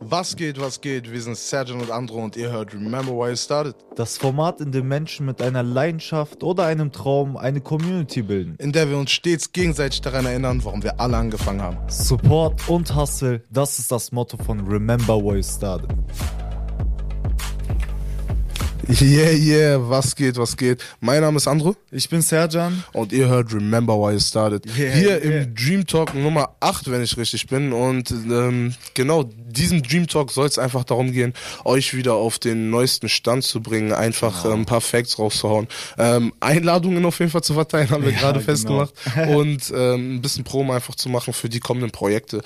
Was geht, was geht? Wir sind Sergeant und Andro und ihr hört Remember Why It Started. Das Format, in dem Menschen mit einer Leidenschaft oder einem Traum eine Community bilden. In der wir uns stets gegenseitig daran erinnern, warum wir alle angefangen haben. Support und Hustle, das ist das Motto von Remember Why It Started. Yeah, yeah, was geht, was geht? Mein Name ist Andro. Ich bin Serjan. Und ihr hört Remember Why It Started. Yeah, Hier yeah. im Dream Talk Nummer 8, wenn ich richtig bin. Und ähm, genau, diesem Dream Talk soll es einfach darum gehen, euch wieder auf den neuesten Stand zu bringen, einfach Genau. ähm, ein paar Facts rauszuhauen. Ähm, Einladungen auf jeden Fall zu verteilen, haben wir Ja, gerade genau. festgemacht. Und ähm, ein bisschen Promo einfach zu machen für die kommenden Projekte.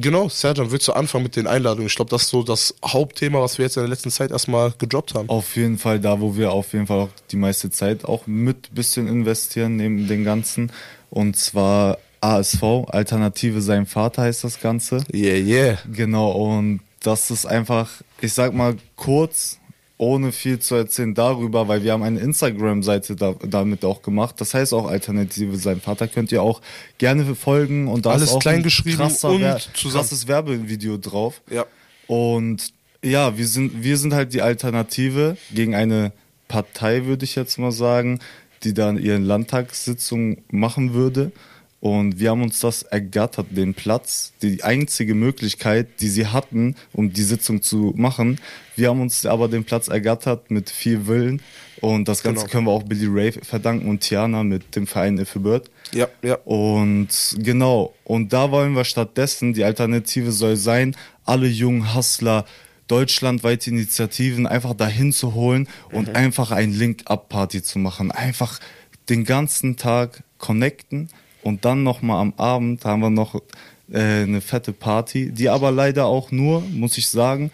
Genau, Serjan, willst du anfangen mit den Einladungen? Ich glaube, das ist so das Hauptthema, was wir jetzt in der letzten Zeit erstmal gedroppt haben. Auf jeden Fall da, wo wir auf jeden Fall auch die meiste Zeit auch mit bisschen investieren neben den Ganzen. Und zwar ASV, Alternative Sein Vater heißt das Ganze. Yeah, yeah. Genau, und das ist einfach, ich sag mal kurz, ohne viel zu erzählen darüber, weil wir haben eine Instagram-Seite da, damit auch gemacht. Das heißt auch Alternative Sein Vater könnt ihr auch gerne folgen und da Alles ist auch klein ein geschrieben krasser und Wer- zusammen. krasses Werbevideo drauf. Ja. Und ja, wir sind, wir sind halt die Alternative gegen eine Partei, würde ich jetzt mal sagen, die dann ihren Landtagssitzung machen würde. Und wir haben uns das ergattert, den Platz, die einzige Möglichkeit, die sie hatten, um die Sitzung zu machen. Wir haben uns aber den Platz ergattert mit viel Willen. Und das Ganze Genau. können wir auch Billy Ray verdanken und Tiana mit dem Verein If Bird. Ja, ja. Und genau, und da wollen wir stattdessen, die Alternative soll sein, alle jungen Hustler, deutschlandweite Initiativen einfach dahin zu holen und einfach ein Link-Up-Party zu machen. Einfach den ganzen Tag connecten und dann nochmal am Abend haben wir noch äh, eine fette Party, die aber leider auch nur, muss ich sagen,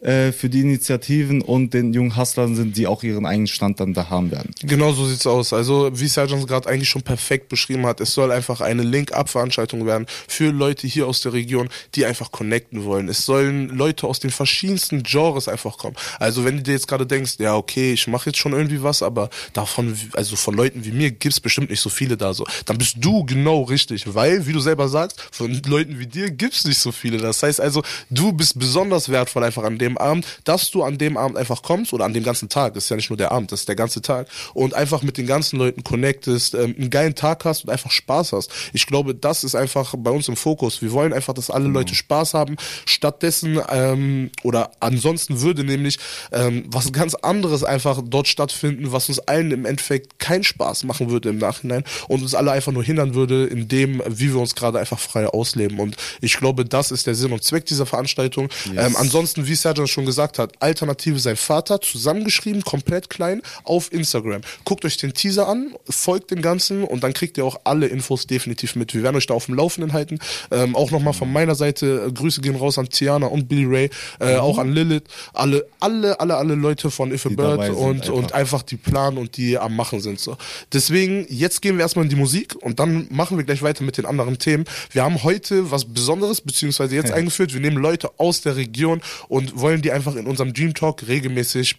äh, für die Initiativen und den jungen Hustlern sind, die auch ihren eigenen Stand dann da haben werden. Genau so sieht's aus. Also, wie Sergeant gerade eigentlich schon perfekt beschrieben hat, es soll einfach eine Link-Up-Veranstaltung werden für Leute hier aus der Region, die einfach connecten wollen. Es sollen Leute aus den verschiedensten Genres einfach kommen. Also, wenn du dir jetzt gerade denkst, ja, okay, ich mache jetzt schon irgendwie was, aber davon, also von Leuten wie mir gibt's bestimmt nicht so viele da so, dann bist du genau richtig, weil, wie du selber sagst, von Leuten wie dir gibt's nicht so viele. Das heißt also, du bist besonders wertvoll einfach an dem Abend, dass du an dem Abend einfach kommst oder an dem ganzen Tag. Das ist ja nicht nur der Abend, das ist der ganze Tag und einfach mit den ganzen Leuten connectest, ähm, einen geilen Tag hast und einfach Spaß hast. Ich glaube, das ist einfach bei uns im Fokus. Wir wollen einfach, dass alle Leute Spaß haben. Stattdessen ähm, oder ansonsten würde nämlich ähm, was ganz anderes einfach dort stattfinden, was uns allen im Endeffekt keinen Spaß machen würde im Nachhinein und uns alle einfach nur hindern würde in dem, wie wir uns gerade einfach frei ausleben. Und ich glaube, das ist der Sinn und Zweck dieser Veranstaltung. Ähm, ansonsten, wie Sergeant schon gesagt hat, Alternative sein Vater, zusammengeschrieben, komplett klein, auf Instagram. Guckt euch den Teaser an, folgt dem Ganzen und dann kriegt ihr auch alle Infos definitiv mit. Wir werden euch da auf dem Laufenden halten. Ähm, auch nochmal von meiner Seite, äh, Grüße gehen raus an Tiana und Billy Ray, äh, auch an Lilith, alle, alle, alle, alle Leute von If a Die Bird und, einfach. und einfach die planen und die am Machen sind. So. Deswegen, jetzt gehen wir erstmal in die Musik und dann machen wir gleich weiter mit den anderen Themen. Wir haben heute was Besonderes, beziehungsweise jetzt eingeführt. Wir nehmen Leute aus der Region und wollen die einfach in unserem Dream Talk regelmäßig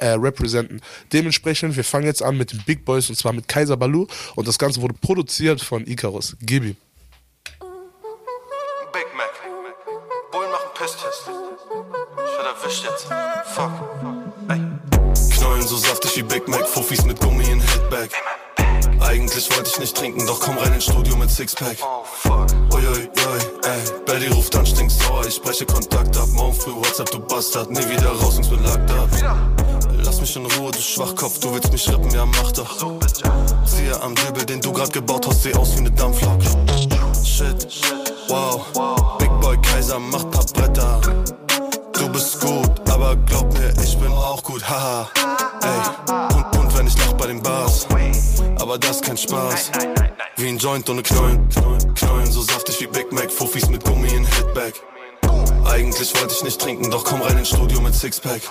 äh, representen. Dementsprechend, wir fangen jetzt an mit den Big Boys und zwar mit Kaiser Balu und das Ganze wurde produziert von Icarus. Gib ihm. Big Mac. Bullen machen Pisstest. Ich werd erwischt jetzt. Fuck. Ey. Knollen so saftig wie Big Mac. Fuffis mit Gummi in Headback. Eigentlich wollte ich nicht trinken, doch komm rein ins Studio mit Sixpack. Oh fuck. Uiuiui, ey. Betty ruft an, stinkst sauer. Ich spreche Kontakt ab. Morgen früh WhatsApp, du Bastard. Nie wieder raus, sonst bin lagt ab. Lass mich in Ruhe, du Schwachkopf. Du willst mich rippen, ja mach doch. Ziehe am Dübel, den du grad gebaut hast, seh aus wie ne Dampflok. Shit, wow. Big Boy Kaiser macht paar Bretter. Du bist gut, aber glaub mir, ich bin auch gut, haha. Ey, und, und wenn ich lach bei den Bars. Aber das ist kein Spaß. Wie ein Joint ohne Knollen. Knollen, Knollen so saftig wie Big Mac. Fuffis mit Gummi in Hitback. Eigentlich wollte ich nicht trinken, doch komm rein ins Studio mit Sixpack.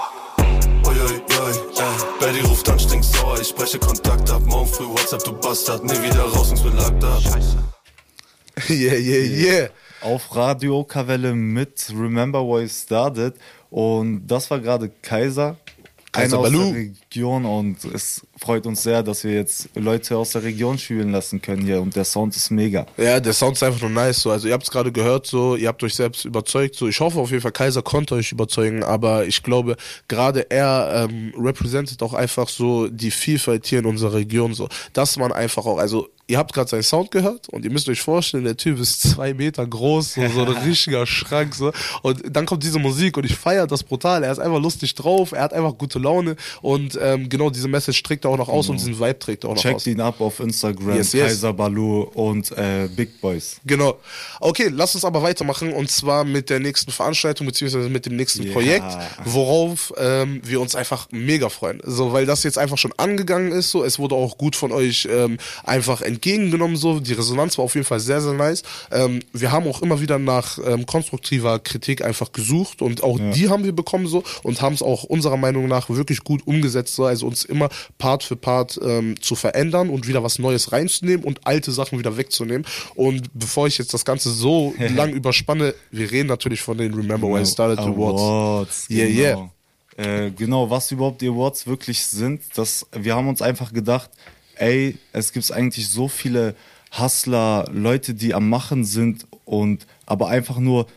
Uiuiui, ey. Betty ruft an, stinkt sauer. Ich spreche Kontakt ab. Morgen früh WhatsApp, du Bastard. Nie wieder raus, sonst bin lagt ab. Yeah, yeah, yeah. auf Radio Kavelle mit Remember Why It Started und das war gerade Kaiser einer aus Baloo. der Region und es freut uns sehr, dass wir jetzt Leute aus der Region spielen lassen können hier und der Sound ist mega. Ja, der Sound ist einfach nur nice. So. Also ihr habt es gerade gehört, so ihr habt euch selbst überzeugt. So, ich hoffe auf jeden Fall, Kaiser konnte euch überzeugen, aber ich glaube, gerade er ähm, repräsentiert auch einfach so die Vielfalt hier in unserer Region. So, dass man einfach auch, also ihr habt gerade seinen Sound gehört und ihr müsst euch vorstellen, der Typ ist zwei Meter groß, so, so ein richtiger Schrank. So. Und dann kommt diese Musik und ich feiere das brutal. Er ist einfach lustig drauf, er hat einfach gute Laune und ähm, genau diese Message trägt er auch noch aus und diesen Vibe trägt er auch noch aus. Checkt ihn ab auf Instagram, Yes, yes. Kaiser Balu und äh, Big Boys. Genau. Okay, lass uns aber weitermachen und zwar mit der nächsten Veranstaltung beziehungsweise mit dem nächsten Ja. Projekt, worauf ähm, wir uns einfach mega freuen. So, weil das jetzt einfach schon angegangen ist. So, es wurde auch gut von euch ähm, einfach entgegengenommen. So, die Resonanz war auf jeden Fall sehr sehr nice. Ähm, wir haben auch immer wieder nach ähm, konstruktiver Kritik einfach gesucht und auch die haben wir bekommen so und haben es auch unserer Meinung nach wirklich gut umgesetzt. So, also uns immer Part für Part ähm, zu verändern und wieder was Neues reinzunehmen und alte Sachen wieder wegzunehmen. Und bevor ich jetzt das Ganze so lang überspanne, wir reden natürlich von den Remember When I Started Awards. Awards Yeah, genau. Äh, genau, was überhaupt die Awards wirklich sind, das, wir haben uns einfach gedacht, ey, es gibt eigentlich so viele Hustler, Leute, die am Machen sind und aber einfach nur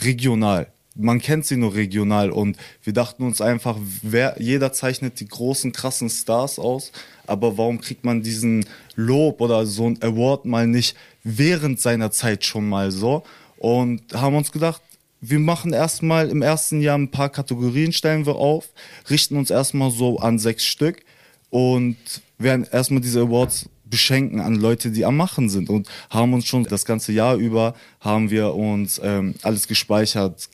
regional. Man kennt sie nur regional und wir dachten uns einfach, wer, jeder zeichnet die großen, krassen Stars aus, aber warum kriegt man diesen Lob oder so ein Award mal nicht während seiner Zeit schon mal so? Und haben uns gedacht, wir machen erstmal im ersten Jahr ein paar Kategorien, stellen wir auf, richten uns erstmal so an sechs Stück und werden erstmal diese Awards beschenken an Leute, die am Machen sind und haben uns schon das ganze Jahr über, haben wir uns ähm, alles gespeichert,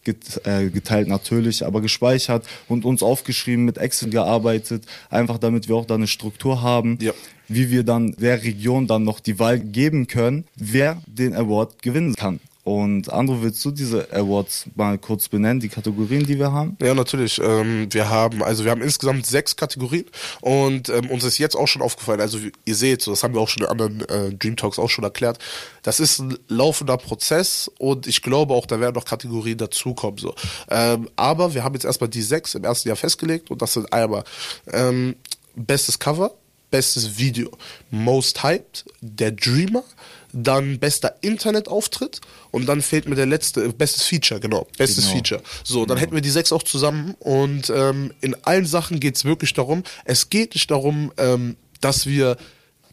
äh, geteilt natürlich, aber gespeichert und uns aufgeschrieben, mit Excel gearbeitet, einfach damit wir auch da eine Struktur haben, Ja. wie wir dann der Region dann noch die Wahl geben können, wer den Award gewinnen kann. Und Andro, willst du diese Awards mal kurz benennen, die Kategorien, die wir haben? Ja, natürlich. Ähm, wir haben, also wir haben insgesamt sechs Kategorien und ähm, uns ist jetzt auch schon aufgefallen, also ihr seht, so, das haben wir auch schon in anderen äh, Dream Talks auch schon erklärt, das ist ein laufender Prozess und ich glaube auch, da werden noch Kategorien dazukommen. So. Ähm, aber wir haben jetzt erstmal die sechs im ersten Jahr festgelegt und das sind einmal ähm, bestes Cover, bestes Video, Most Hyped, der Dreamer, dann bester Internetauftritt und dann fehlt mir der letzte, äh, bestes Feature, genau, bestes Genau. Feature. So, dann hätten wir die sechs auch zusammen und ähm, in allen Sachen geht es wirklich darum, es geht nicht darum, ähm, dass wir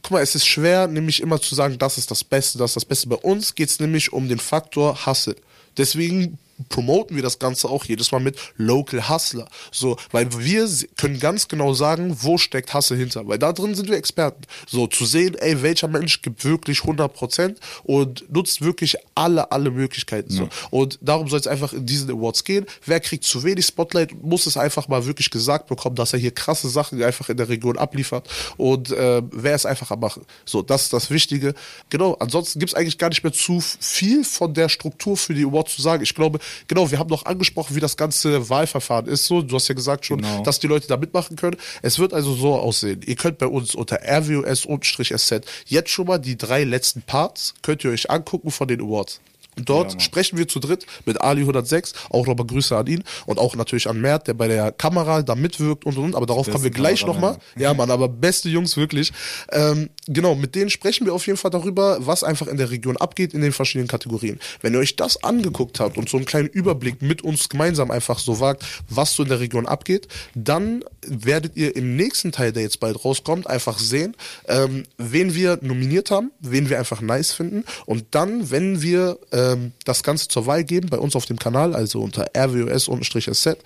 Guck mal, es ist schwer, nämlich immer zu sagen, das ist das Beste, das ist das Beste. Bei uns geht es nämlich um den Faktor Hustle. Deswegen promoten wir das Ganze auch jedes Mal mit Local Hustler. So, weil wir können ganz genau sagen, wo steckt Hustle hinter. Weil da drin sind wir Experten. So, zu sehen, ey, welcher Mensch gibt wirklich 100% und nutzt wirklich alle, alle Möglichkeiten. So. Und darum soll es einfach in diesen Awards gehen. Wer kriegt zu wenig Spotlight, muss es einfach mal wirklich gesagt bekommen, dass er hier krasse Sachen einfach in der Region abliefert. Und äh, wer ist einfach am Machen. So, das ist das Wichtige. Genau, ansonsten gibt es eigentlich gar nicht mehr zu viel von der Struktur für die Awards zu sagen. Ich glaube, genau, wir haben noch angesprochen, wie das ganze Wahlverfahren ist. So, du hast ja gesagt schon, Genau. dass die Leute da mitmachen können. Es wird also so aussehen. Ihr könnt bei uns unter RWOS-SZ jetzt schon mal die drei letzten Parts, könnt ihr euch angucken von den Awards. Und dort Ja, sprechen wir zu dritt mit Ali106, auch nochmal Grüße an ihn und auch natürlich an Mert, der bei der Kamera da mitwirkt und und und, aber darauf kommen wir gleich nochmal. Ja, Mann, aber beste Jungs wirklich. Ähm, genau, mit denen sprechen wir auf jeden Fall darüber, was einfach in der Region abgeht in den verschiedenen Kategorien. Wenn ihr euch das angeguckt habt und so einen kleinen Überblick mit uns gemeinsam einfach so wagt, was so in der Region abgeht, dann werdet ihr im nächsten Teil, der jetzt bald rauskommt, einfach sehen, ähm, wen wir nominiert haben, wen wir einfach nice finden und dann, wenn wir ähm, das Ganze zur Wahl geben, bei uns auf dem Kanal, also unter RWOS-SZ,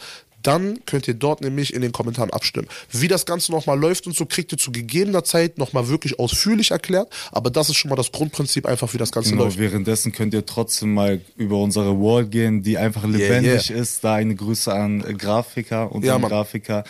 dann könnt ihr dort nämlich in den Kommentaren abstimmen. Wie das Ganze nochmal läuft und so, kriegt ihr zu gegebener Zeit nochmal wirklich ausführlich erklärt. Aber das ist schon mal das Grundprinzip einfach, wie das Ganze Genau, läuft. währenddessen könnt ihr trotzdem mal über unsere Wall gehen, die einfach lebendig ist. Da eine Grüße an Grafiker und Ja. Grafiker.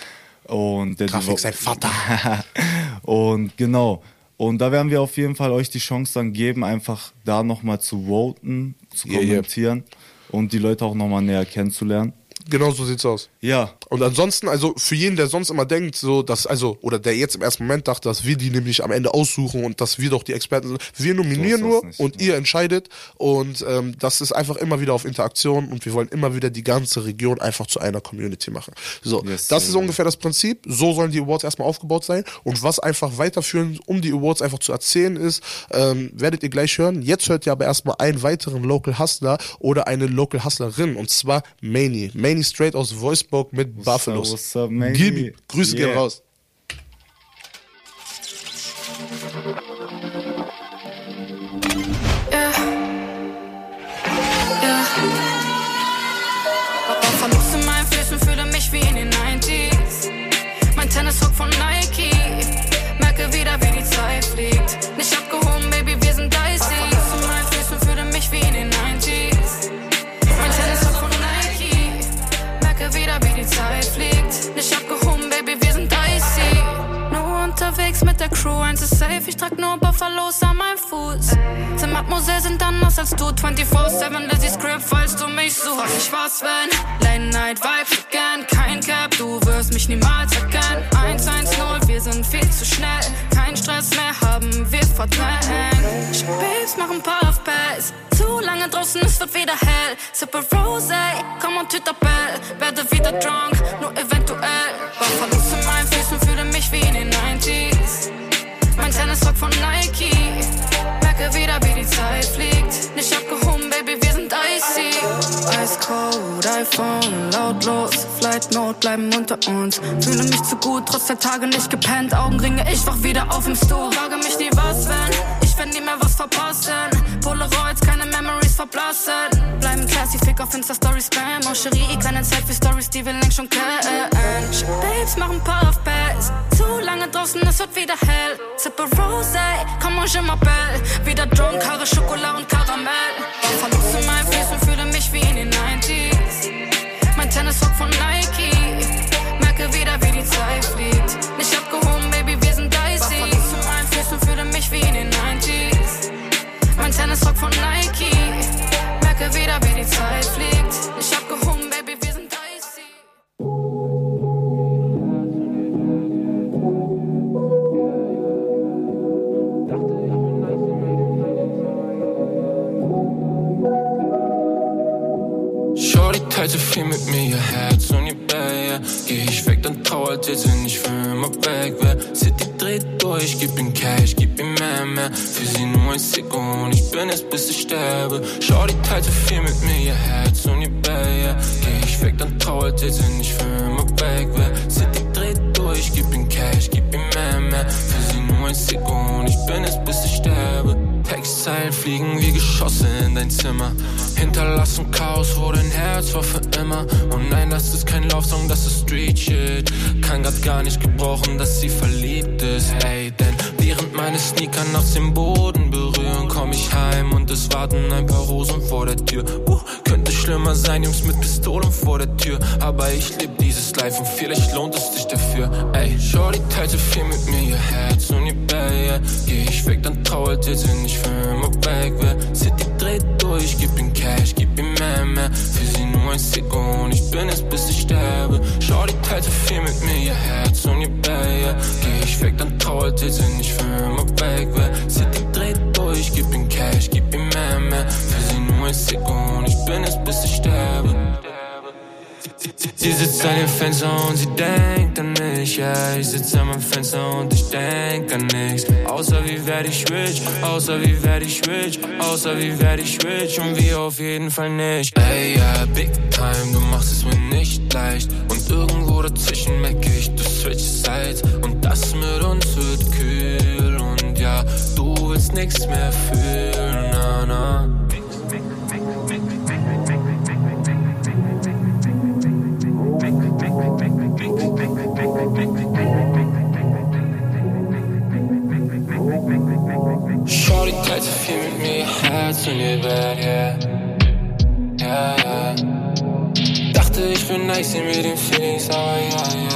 Und der Grafik sein Vater. und genau. Und da werden wir auf jeden Fall euch die Chance dann geben, einfach da nochmal zu voten, zu Yeah, yeah. kommentieren und die Leute auch nochmal näher kennenzulernen. Genau so sieht's aus. Ja, Und ansonsten, also für jeden, der sonst immer denkt, so, dass, also, oder der jetzt im ersten Moment dachte, dass wir die nämlich am Ende aussuchen und dass wir doch die Experten sind, wir nominieren So nur nicht, und ihr entscheidet. Und ähm, das ist einfach immer wieder auf Interaktion und wir wollen immer wieder die ganze Region einfach zu einer Community machen. So, Yes, das ist ungefähr das Prinzip. So sollen die Awards erstmal aufgebaut sein. Und was einfach weiterführend, um die Awards einfach zu erzählen ist, ähm, werdet ihr gleich hören. Jetzt hört ihr aber erstmal einen weiteren Local Hustler oder eine Local Hustlerin und zwar Manny. Manny straight aus Voicebook mit Buffalos. what's up, Manny? Gibi, Grüße gehen Yeah. raus. Ich trag nur Buffalos an meinem Fuß. Atmosphäre sind anders als du. 24-7 Lizzie Script, falls du mich suchst. Ich was, wenn Late Night Vibes again. Kein Cap, du wirst mich niemals erkennen. 110, wir sind viel zu schnell. Kein Stress mehr haben wir verdrängt. Machen Puff Pass. Zu lange draußen, es wird wieder hell. Sippe Rose, komm und Tüterbell. Werde wieder drunk, nur eventuell. Verlust in meinen Füßen, fühle mich wie in den 90s. Tennisrock von Nike. Merke wieder, wie die Zeit fliegt. Nicht abgehoben, Baby, wir sind icy. Ice cold, iPhone, lautlos. Flight Mode bleiben unter uns. Fühle mich zu gut, trotz der Tage nicht gepennt. Augenringe, ich wach wieder auf im Stuhl. Frage mich nie was, wenn ich wenn nie mehr was verpassen. Polaroids, keine Memories verblassen. Bleiben classy, fick auf Insta-Story Spam. Oh, Cherie, keine Zeit für Stories, die wir längst schon kennen. Babes machen Puff Pass. Zu lange draußen, es wird wieder hell. Sippe Rose, komm und je m'appelle. Wieder drunk, Haare, Schokolade und Karamell. War Verlust in meinen Füßen, fühle mich wie in den 90s. Mein Tennisrock von Nike. Merke wieder, wie die Zeit fliegt. Nicht abgehoben, Baby, wir sind dicey. War Verlust in meinen Füßen, fühle mich wie in den 90s. Mein Tennisrock von Nike. Merke wieder, wie die Zeit fliegt. Nicht abgehoben, Baby, wir sind dicey. Shorty teilt so viel mit mir, ihr Herz und ihr Bär. Geh ich weg, dann trauert ihr sie nicht für immer weg. Wer City dreht durch, gib ihm Cash, gib ihm mehr, mehr. Für sie nur ein Sekunden, ich bin es, bis ich sterbe. Shorty teilt so viel mit mir, ihr Herz und ihr Bär. Geh ich weg, dann trauert ihr sie nicht für immer weg. Wer City dreht durch, gib ihm Cash, gib ihm mehr, mehr. Für sie nur ein Sekunden, ich bin es, bis ich sterbe. Textzeilen fliegen wie Geschosse in dein Zimmer. Hinterlassen Chaos, wo dein Herz war für immer. Und nein, das ist kein Love-Song, das ist Street Shit. Kann grad gar nicht gebrauchen, dass sie verliebt ist. Hey, denn während meine Sneaker nachts den Boden berühren, komm ich heim und es warten ein paar Rosen vor der Tür. Uh, könnte schlimmer sein, Jungs mit Pistolen vor der Tür. Aber ich leb dieses Life und vielleicht lohnt es sich dafür. Ey, Shorty teilt so viel mit mir, ihr Herz und ihr Bär. Geh ich weg, dann trauert ihr sie nicht für immer weg. Wer City dreht durch, gib ihm Cash, gib ihm mehr, mehr. Für sie nur ein Sekunden, ich bin es, bis ich sterbe. Shorty teilt so viel mit mir, ihr Herz und ihr Bär. Geh ich weg, dann trauert ihr sie nicht für immer weg. Wer City dreht durch, gib ihm Cash, gib ihm mehr, mehr. Für sie nur ein Sekunden, ich bin es, bis ich sterbe. Sie, sie, sie sitzt an dem Fenster und sie denkt an mich, ja. Ich sitze an meinem Fenster und ich denk an nichts. Außer wie werd ich rich, außer wie werd ich rich, außer wie werd ich rich und wie auf jeden Fall nicht. Ey, ja, big time, du machst es mir nicht leicht. Und irgendwo dazwischen merke ich, du switchst Sides. Und willst nix mehr fühlen, na, na. Shorty teilt so viel mit mir, Herz und ihr Bett, yeah. Ja, ja. Dachte, ich bin nice mit den Feelings, aber ja, ja.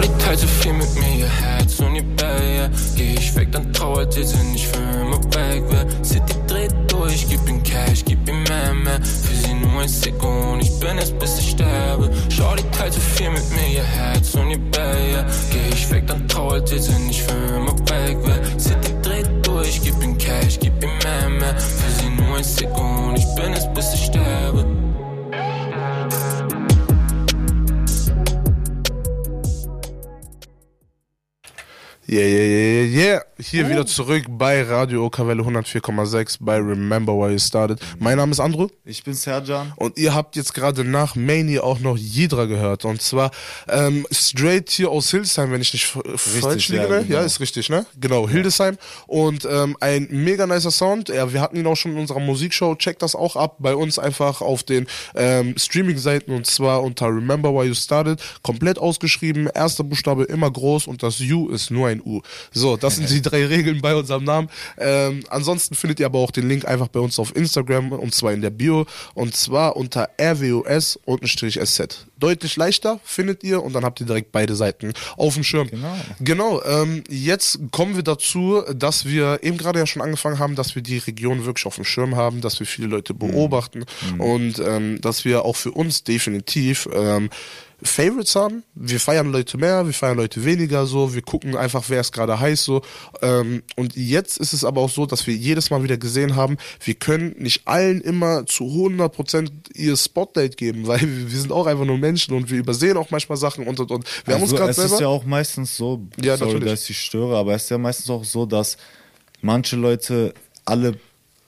Shorty teilt so viel mit mir, ihr Herz und ihr Bett, yeah. Geh ich weg, dann trauert ihr sie nicht für immer weg. Wer City dreht durch, gib ihm Cash, gib ihm mehr, mehr. Für sie nur ein Sicko und ich bin es, bis ich sterbe. Die teilt so viel mit mir, ihr Herz und ihr Bär, yeah. Geh ich weg, dann trauert ihr sie nicht für immer weg, will. City dreht durch, gib ihm Cash, gib ihm mehr, mehr. Für sie nur ein Sicko und ich bin es, bis ich sterbe. Yeah, yeah, yeah, yeah, yeah. Hier wieder zurück bei Radio Okawelle 104,6 bei Remember Why You Started. Mein Name ist Andrew Ich bin Serjan. und ihr habt jetzt gerade nach Mania auch noch Jidra gehört. Und zwar ähm, straight hier aus Hildesheim, wenn ich nicht f- falsch liege. ja, ne? genau. Ja, ist richtig, ne? Genau, Hildesheim. Und ähm, ein mega nicer Sound. Ja, wir hatten ihn auch schon in unserer Musikshow. Checkt das auch ab bei uns einfach auf den ähm, Streaming-Seiten und zwar unter Remember Why You Started. Komplett ausgeschrieben. Erster Buchstabe immer groß und das U ist nur ein U. So, das sind die drei Regeln bei unserem Namen. Ähm, ansonsten findet ihr aber auch den Link einfach bei uns auf Instagram und zwar in der Bio und zwar unter RWOS-SZ. Deutlich leichter findet ihr und dann habt ihr direkt beide Seiten auf dem Schirm. Genau. Genau, ähm, jetzt kommen wir dazu, dass wir eben gerade ja schon angefangen haben, dass wir die Region wirklich auf dem Schirm haben, dass wir viele Leute beobachten und ähm, dass wir auch für uns definitiv ähm, Favorites haben. Wir feiern Leute mehr, wir feiern Leute weniger so, wir gucken einfach, wer ist gerade heiß so. Ähm, und jetzt ist es aber auch so, dass wir jedes Mal wieder gesehen haben, wir können nicht allen immer zu 100% ihr Spotlight geben, weil wir, sind auch einfach nur Menschen und wir übersehen auch manchmal Sachen und und und. Wir haben uns Also, gerade es selber ist ja auch meistens so, Ja, sorry, natürlich. dass ich störe, aber es ist ja meistens auch so, dass manche Leute alle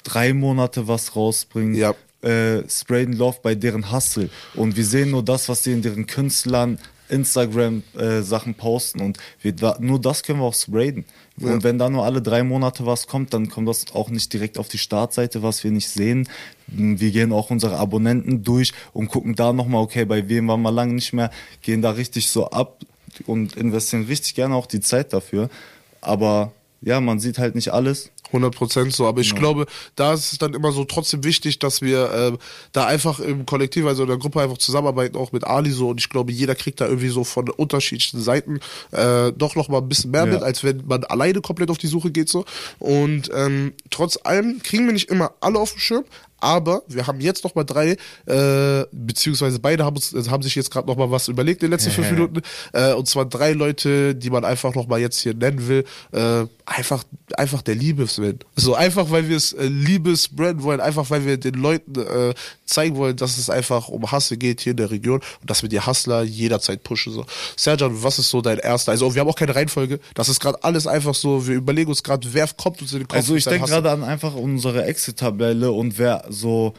drei Monate was rausbringen, Ja. Äh, sprayen Love bei deren Hustle. Und wir sehen nur das, was sie in deren Künstlern, Instagram-Sachen posten. Und wir, nur das können wir auch sprayen. Und wenn da nur alle drei Monate was kommt, dann kommt das auch nicht direkt auf die Startseite, was wir nicht sehen. Wir gehen auch unsere Abonnenten durch und gucken da nochmal, okay, bei wem waren wir lange nicht mehr, gehen da richtig so ab und investieren richtig gerne auch die Zeit dafür. Aber ja, man sieht halt nicht alles. 100 Prozent so, aber ich glaube, da ist es dann immer so trotzdem wichtig, dass wir äh, da einfach im Kollektiv, also in der Gruppe einfach zusammenarbeiten, auch mit Ali so und ich glaube, jeder kriegt da irgendwie so von unterschiedlichen Seiten äh, doch noch mal ein bisschen mehr Ja. mit, als wenn man alleine komplett auf die Suche geht so und ähm, trotz allem kriegen wir nicht immer alle auf dem Schirm, aber wir haben jetzt noch mal drei, äh, beziehungsweise beide haben, uns, haben sich jetzt gerade noch mal was überlegt in den letzten fünf Minuten. Äh, und zwar drei Leute, die man einfach noch mal jetzt hier nennen will. Äh, einfach, einfach der Liebeswillen. So einfach, weil wir es äh, Liebesbrand wollen, einfach weil wir den Leuten äh, zeigen wollen, dass es einfach um Hasse geht hier in der Region und dass wir die Hustler jederzeit pushen. So. Serjan, was ist so dein erster? Also wir haben auch keine Reihenfolge. Das ist gerade alles einfach so. Wir überlegen uns gerade, wer kommt uns in den Kopf. Also ich denke gerade an einfach unsere Exit-Tabelle und wer so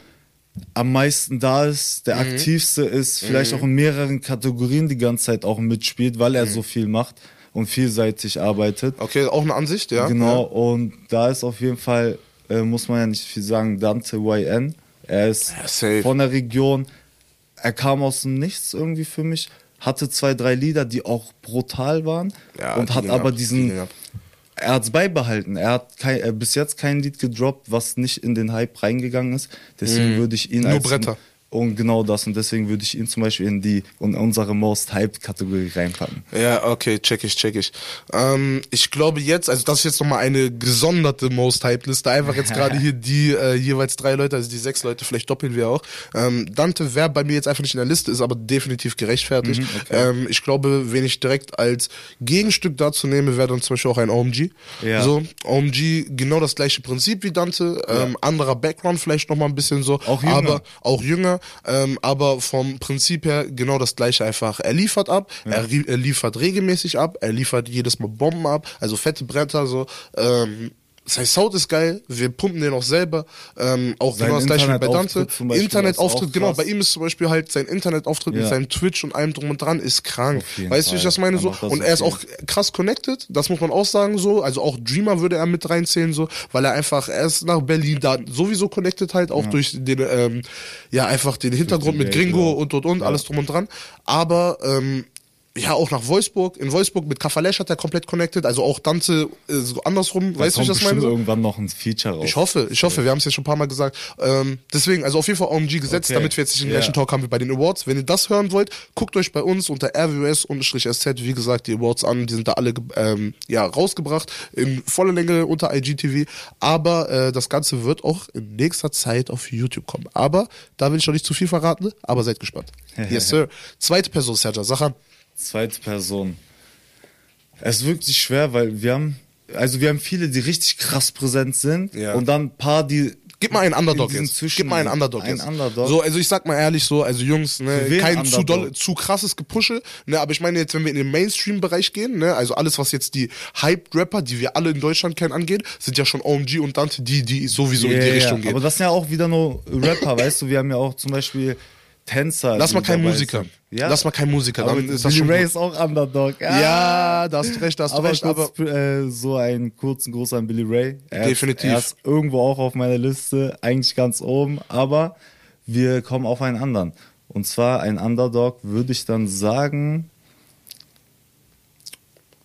am meisten da ist, der aktivste ist, vielleicht auch in mehreren Kategorien die ganze Zeit auch mitspielt, weil er so viel macht und vielseitig arbeitet. Okay, auch eine Ansicht, ja. Genau, und da ist auf jeden Fall, äh, muss man ja nicht viel sagen, Dante YN. Er ist Ja, von der Region, er kam aus dem Nichts irgendwie für mich, hatte zwei, drei Lieder, die auch brutal waren Ja, und hat aber ab, die diesen, er hat es beibehalten. Er hat kein, äh, bis jetzt kein Lied gedroppt, was nicht in den Hype reingegangen ist. Deswegen würde ich ihn Mhm. Nur als Bretter. Und genau das und deswegen würde ich ihn zum Beispiel in die in unsere Most Hyped Kategorie reinpacken. Ja, okay, check ich, check ich. Ähm, ich glaube jetzt, also das ist jetzt nochmal eine gesonderte Most Hype Liste. Einfach jetzt gerade hier die äh, jeweils drei Leute, also die sechs Leute, vielleicht doppeln wir auch. Ähm, Dante wäre bei mir jetzt einfach nicht in der Liste, ist aber definitiv gerechtfertigt. Mhm, ähm, ich glaube, wen ich direkt als Gegenstück dazu nehme, wäre dann zum Beispiel auch ein OMG. Ja. So, OMG, genau das gleiche Prinzip wie Dante, ähm, anderer Background vielleicht nochmal ein bisschen so. Auch jünger. Aber auch jünger, ähm, aber vom Prinzip her genau das gleiche einfach. Er liefert ab, er, rie- er liefert regelmäßig ab, er liefert jedes Mal Bomben ab, also fette Bretter so. Ähm, sein Sound ist geil, wir pumpen den auch selber. Ähm, auch Sein genau das gleiche wie bei Dante. Internetauftritt genau, bei ihm ist zum Beispiel halt sein Internetauftritt mit Ja. seinem Twitch und allem drum und dran ist krank. Weißt du, wie ich das meine? So? Und er ist auch krass connected, das muss man auch sagen so. Also auch Dreamer würde er mit reinzählen so, weil er einfach, er ist nach Berlin da sowieso connected halt, auch durch den, ähm, ja einfach den Hintergrund mit Gringo ja. und und und, alles drum und dran. Aber ähm, ja, auch nach Wolfsburg. In Wolfsburg mit Kafalesch hat er komplett connected, also auch Dante äh, so andersrum. weißt du, ich das meine? irgendwann noch ein Feature raus. Ich hoffe, ich hoffe, wir haben es jetzt schon ein paar Mal gesagt. Ähm, deswegen, also auf jeden Fall OMG gesetzt, Okay. damit wir jetzt nicht den Ja. gleichen Talk haben wie bei den Awards. Wenn ihr das hören wollt, guckt euch bei uns unter RWS-SZ, wie gesagt, die Awards an. Die sind da alle ähm, ja, rausgebracht, in voller Länge unter IGTV. Aber äh, das Ganze wird auch in nächster Zeit auf YouTube kommen. Aber da will ich noch nicht zu viel verraten, aber seid gespannt. yes, sir. Zweite Person, Serja, an. Zweite Person. Es ist wirklich schwer, weil wir haben, also wir haben viele, die richtig krass präsent sind Ja. und dann ein paar, die Gib mal einen Underdog jetzt. Gib mal einen Underdog Ein jetzt. Underdog. So, also ich sag mal ehrlich so, also Jungs, ne, kein zu, doll, zu krasses Gepusche, ne, aber ich meine jetzt, wenn wir in den Mainstream-Bereich gehen, ne, also alles, was jetzt die Hyped-Rapper, die wir alle in Deutschland kennen, angeht, sind ja schon OMG und Dante, die, die sowieso in die Richtung ja, gehen. Aber das sind ja auch wieder nur Rapper, weißt du, wir haben ja auch zum Beispiel Tänzer. Lass mal keinen dabei Musiker. Ja. Lass mal keinen Musiker, aber dann ist das schon Ray ist auch Underdog. Ah. Ja, da hast du recht, da hast du aber recht, aber äh, so einen kurzen Gruß an Billy Ray. Er Definitiv. Ist, er ist irgendwo auch auf meiner Liste, eigentlich ganz oben, aber wir kommen auf einen anderen. Und zwar ein Underdog würde ich dann sagen,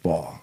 boah,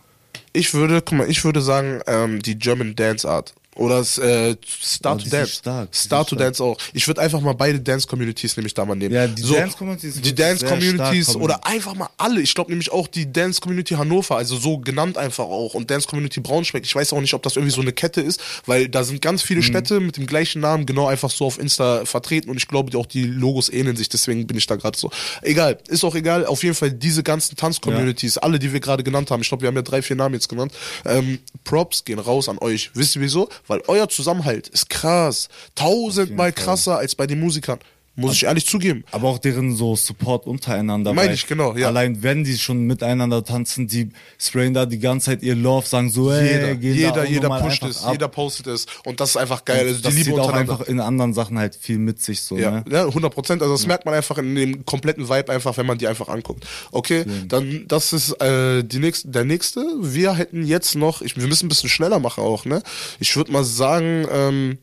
ich würde, guck mal, ich würde sagen, ähm, die German Dance Art. Oder äh, Star Oh, to Dance. stark, Star to stark. Dance auch. Ich würde einfach mal beide Dance-Communities nämlich da mal nehmen. Ja, die Dance-Community ist Die Dance-Communities oder einfach mal alle. Ich glaube nämlich auch die Dance-Community Hannover, also so genannt einfach auch. Und Dance-Community Braunschweig. Ich weiß auch nicht, ob das irgendwie so eine Kette ist, weil da sind ganz Mhm. viele Städte mit dem gleichen Namen genau einfach so auf Insta vertreten. Und ich glaube auch die Logos ähneln sich. Deswegen bin ich da gerade so. Egal, ist auch egal. Auf jeden Fall diese ganzen Tanz-Communities, alle, die wir gerade genannt haben. Ich glaube, wir haben ja drei, vier Namen jetzt genannt. Ähm, Props gehen raus an euch. Wisst ihr wieso? Weil euer Zusammenhalt ist krass. Tausendmal krasser als bei den Musikern. Muss ich ehrlich zugeben. Aber auch deren so Support untereinander. Meine ich, genau, ja. Allein wenn die schon miteinander tanzen, die sprayen da die ganze Zeit ihr Love, sagen so, Jeder, da jeder, jeder pusht es, ab. jeder postet es und das ist einfach geil. Also das die Liebe zieht auch einfach in anderen Sachen halt viel mit sich so, Ja, ne? ja, 100 Prozent. Also das merkt man einfach in dem kompletten Vibe einfach, wenn man die einfach anguckt. Okay, dann das ist äh, die nächste, der nächste. Wir hätten jetzt noch, ich, wir müssen ein bisschen schneller machen auch, ne? Ich würde mal sagen, ähm,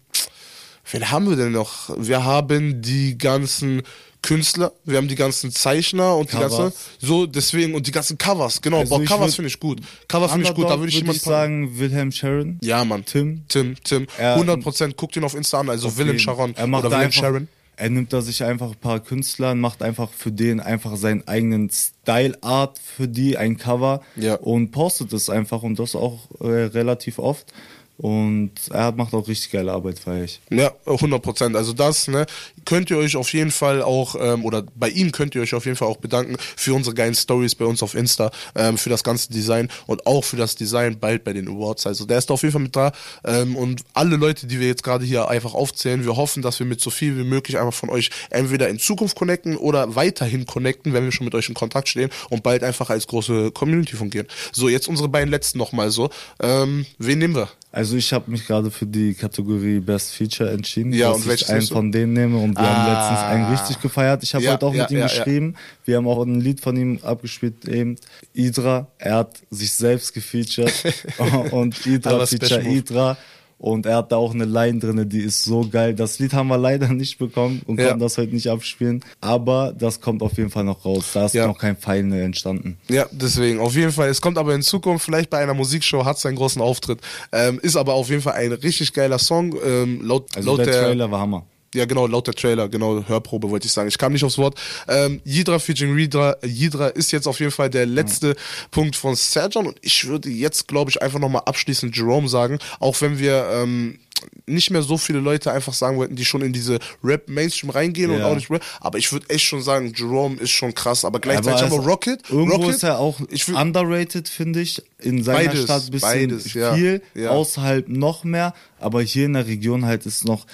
wen haben wir denn noch? Wir haben die ganzen Künstler, wir haben die ganzen Zeichner und die Covers. ganzen, so deswegen und die ganzen Covers, genau. Also Boah, Covers finde ich gut. Cover finde ich gut, da würde ich jemand sagen, Wilhelm Sharon. Ja, Mann. Tim. Tim, Tim. Er- 100% guckt ihn auf Insta an, also Willem Sharon er macht oder da Willem einfach, Sharon. Er nimmt da sich einfach ein paar Künstler und macht einfach für den einfach seinen eigenen Style Art für die, ein Cover Ja. und postet es einfach und das auch äh, relativ oft. Und er macht auch richtig geile Arbeit, feier ich. Ja, 100 Prozent. Also das, ne, könnt ihr euch auf jeden Fall auch, ähm, oder bei ihm könnt ihr euch auf jeden Fall auch bedanken für unsere geilen Stories bei uns auf Insta, ähm, für das ganze Design und auch für das Design bald bei den Awards. Also der ist auf jeden Fall mit da. Ähm, und alle Leute, die wir jetzt gerade hier einfach aufzählen, wir hoffen, dass wir mit so viel wie möglich einfach von euch entweder in Zukunft connecten oder weiterhin connecten, wenn wir schon mit euch in Kontakt stehen und bald einfach als große Community fungieren. So, jetzt unsere beiden letzten nochmal so. Ähm, wen nehmen wir? Also ich habe mich gerade für die Kategorie Best Feature entschieden, Ja, dass und ich einen von denen nehme und wir Ah. haben letztens einen richtig gefeiert. Ich habe Ja, heute auch ja, mit ihm geschrieben. Wir haben auch ein Lied von ihm abgespielt eben. Idra, er hat sich selbst gefeatured und Idra feature. Idra und er hat da auch eine Line drinne, die ist so geil. Das Lied haben wir leider nicht bekommen und Ja. konnten das heute nicht abspielen, aber das kommt auf jeden Fall noch raus. Da ist Ja. noch kein neu entstanden. Ja, deswegen, auf jeden Fall. Es kommt aber in Zukunft, vielleicht bei einer Musikshow, hat es einen großen Auftritt. Ähm, ist aber auf jeden Fall ein richtig geiler Song. Ähm, laut Also laut der, der, Trailer war Hammer. Ja, genau, laut der Trailer, genau, Hörprobe wollte ich sagen. Ich kam nicht aufs Wort. Ähm, Yidra featuring Yidra, Yidra ist jetzt auf jeden Fall der letzte Punkt von Serjan und ich würde jetzt, glaube ich, einfach nochmal abschließend Jerome sagen, auch wenn wir ähm, nicht mehr so viele Leute einfach sagen wollten, die schon in diese Rap-Mainstream reingehen und Ja. auch nicht Rap, aber ich würde echt schon sagen, Jerome ist schon krass, aber gleichzeitig Aber es- Rocket. Irgendwo Rocket, ist er auch underrated, finde ich. In seiner Beides, Stadt ein bisschen beides, ja, viel, ja. außerhalb noch mehr. Aber hier in der Region halt ist noch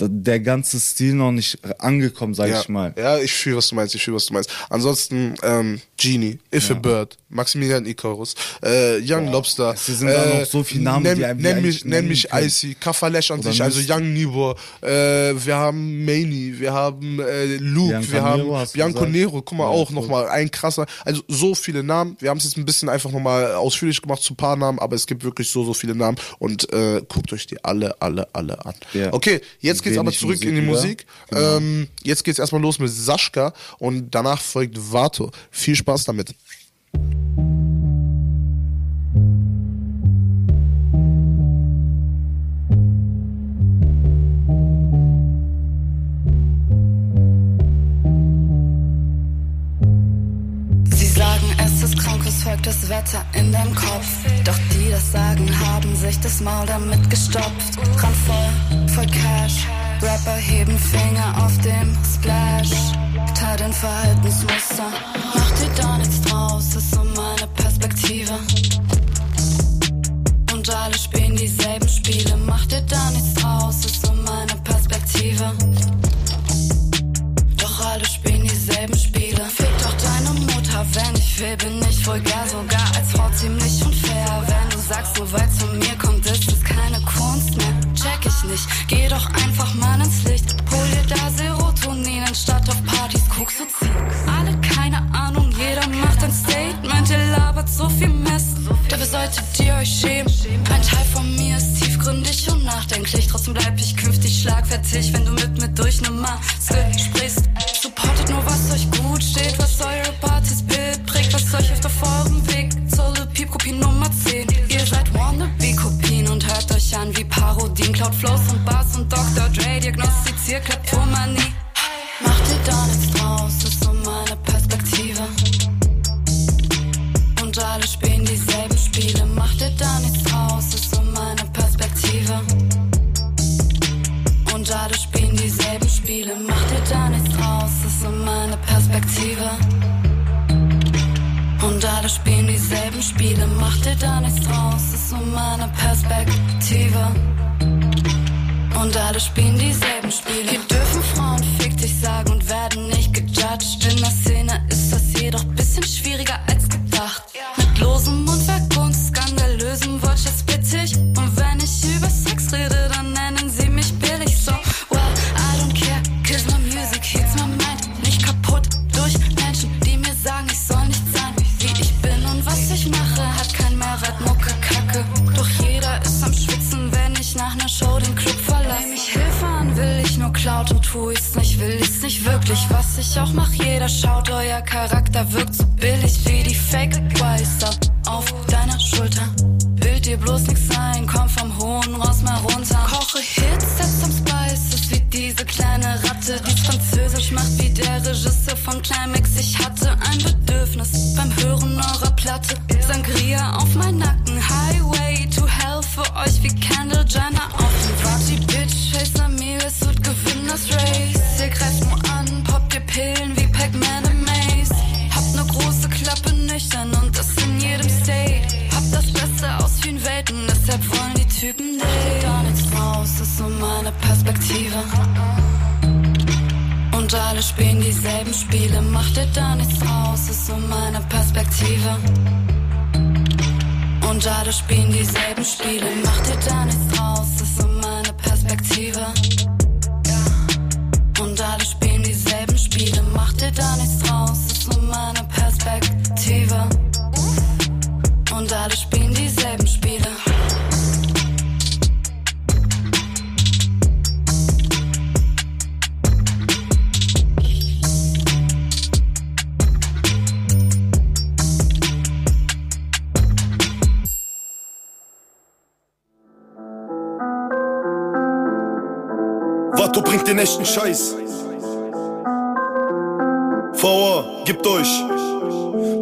der ganze Stil noch nicht angekommen, sag ja. ich mal. Ja, ich fühle, was du meinst, ich fühle, was du meinst. Ansonsten, ähm, Genie, If a Bird, Maximilian Icarus, äh, Young Lobster. es sind da noch so viele Namen, nenn, die einem nenn mich, nenn mich können. Icy, Kafalesh an Oder sich, also. Young Nibor, äh, wir haben Maney, wir haben äh, Luke, Bianca wir haben Nero, Bianco gesagt? Nero, guck mal, Ja, auch cool. nochmal ein krasser, also so viele Namen. Wir haben es jetzt ein bisschen einfach nochmal ausführlich gemacht zu ein paar Namen, aber es gibt wirklich so, so viele Namen und äh, guckt euch die alle, alle, alle an. Ja. Okay, jetzt geht's aber zurück in die Musik Musik. wieder. Ähm, jetzt geht's erstmal los mit Sascha und danach folgt Vato. Viel Spaß damit. Wörter in deinem Kopf. Doch die das sagen, haben sich das Maul damit gestopft. Randvoll, voll Cash. Rapper heben Finger auf dem Splash. Teil den Verhaltensmuster. Mach dir da nichts draus, ist so meine Perspektive. Und alle spielen dieselben Spiele. Mach dir da nichts will, bin ich vulgär, sogar als Frau ziemlich unfair. Wenn du sagst, so weit zu mir kommt, ist es keine Kunst mehr. Check ich nicht, geh doch einfach mal ins Licht. Hol dir da Serotonin anstatt auf Partys, guckst du zieh. Alle keine Ahnung, jeder macht ein Statement, ihr labert so viel Mist. Dafür solltet ihr euch schämen. Ein Teil von mir ist tiefgründig und nachdenklich. Trotzdem bleib ich künftig schlagfertig, wenn du mit mir durch spielen dieselben Spiele. Vato bringt den echten Scheiß. VA, gibt euch.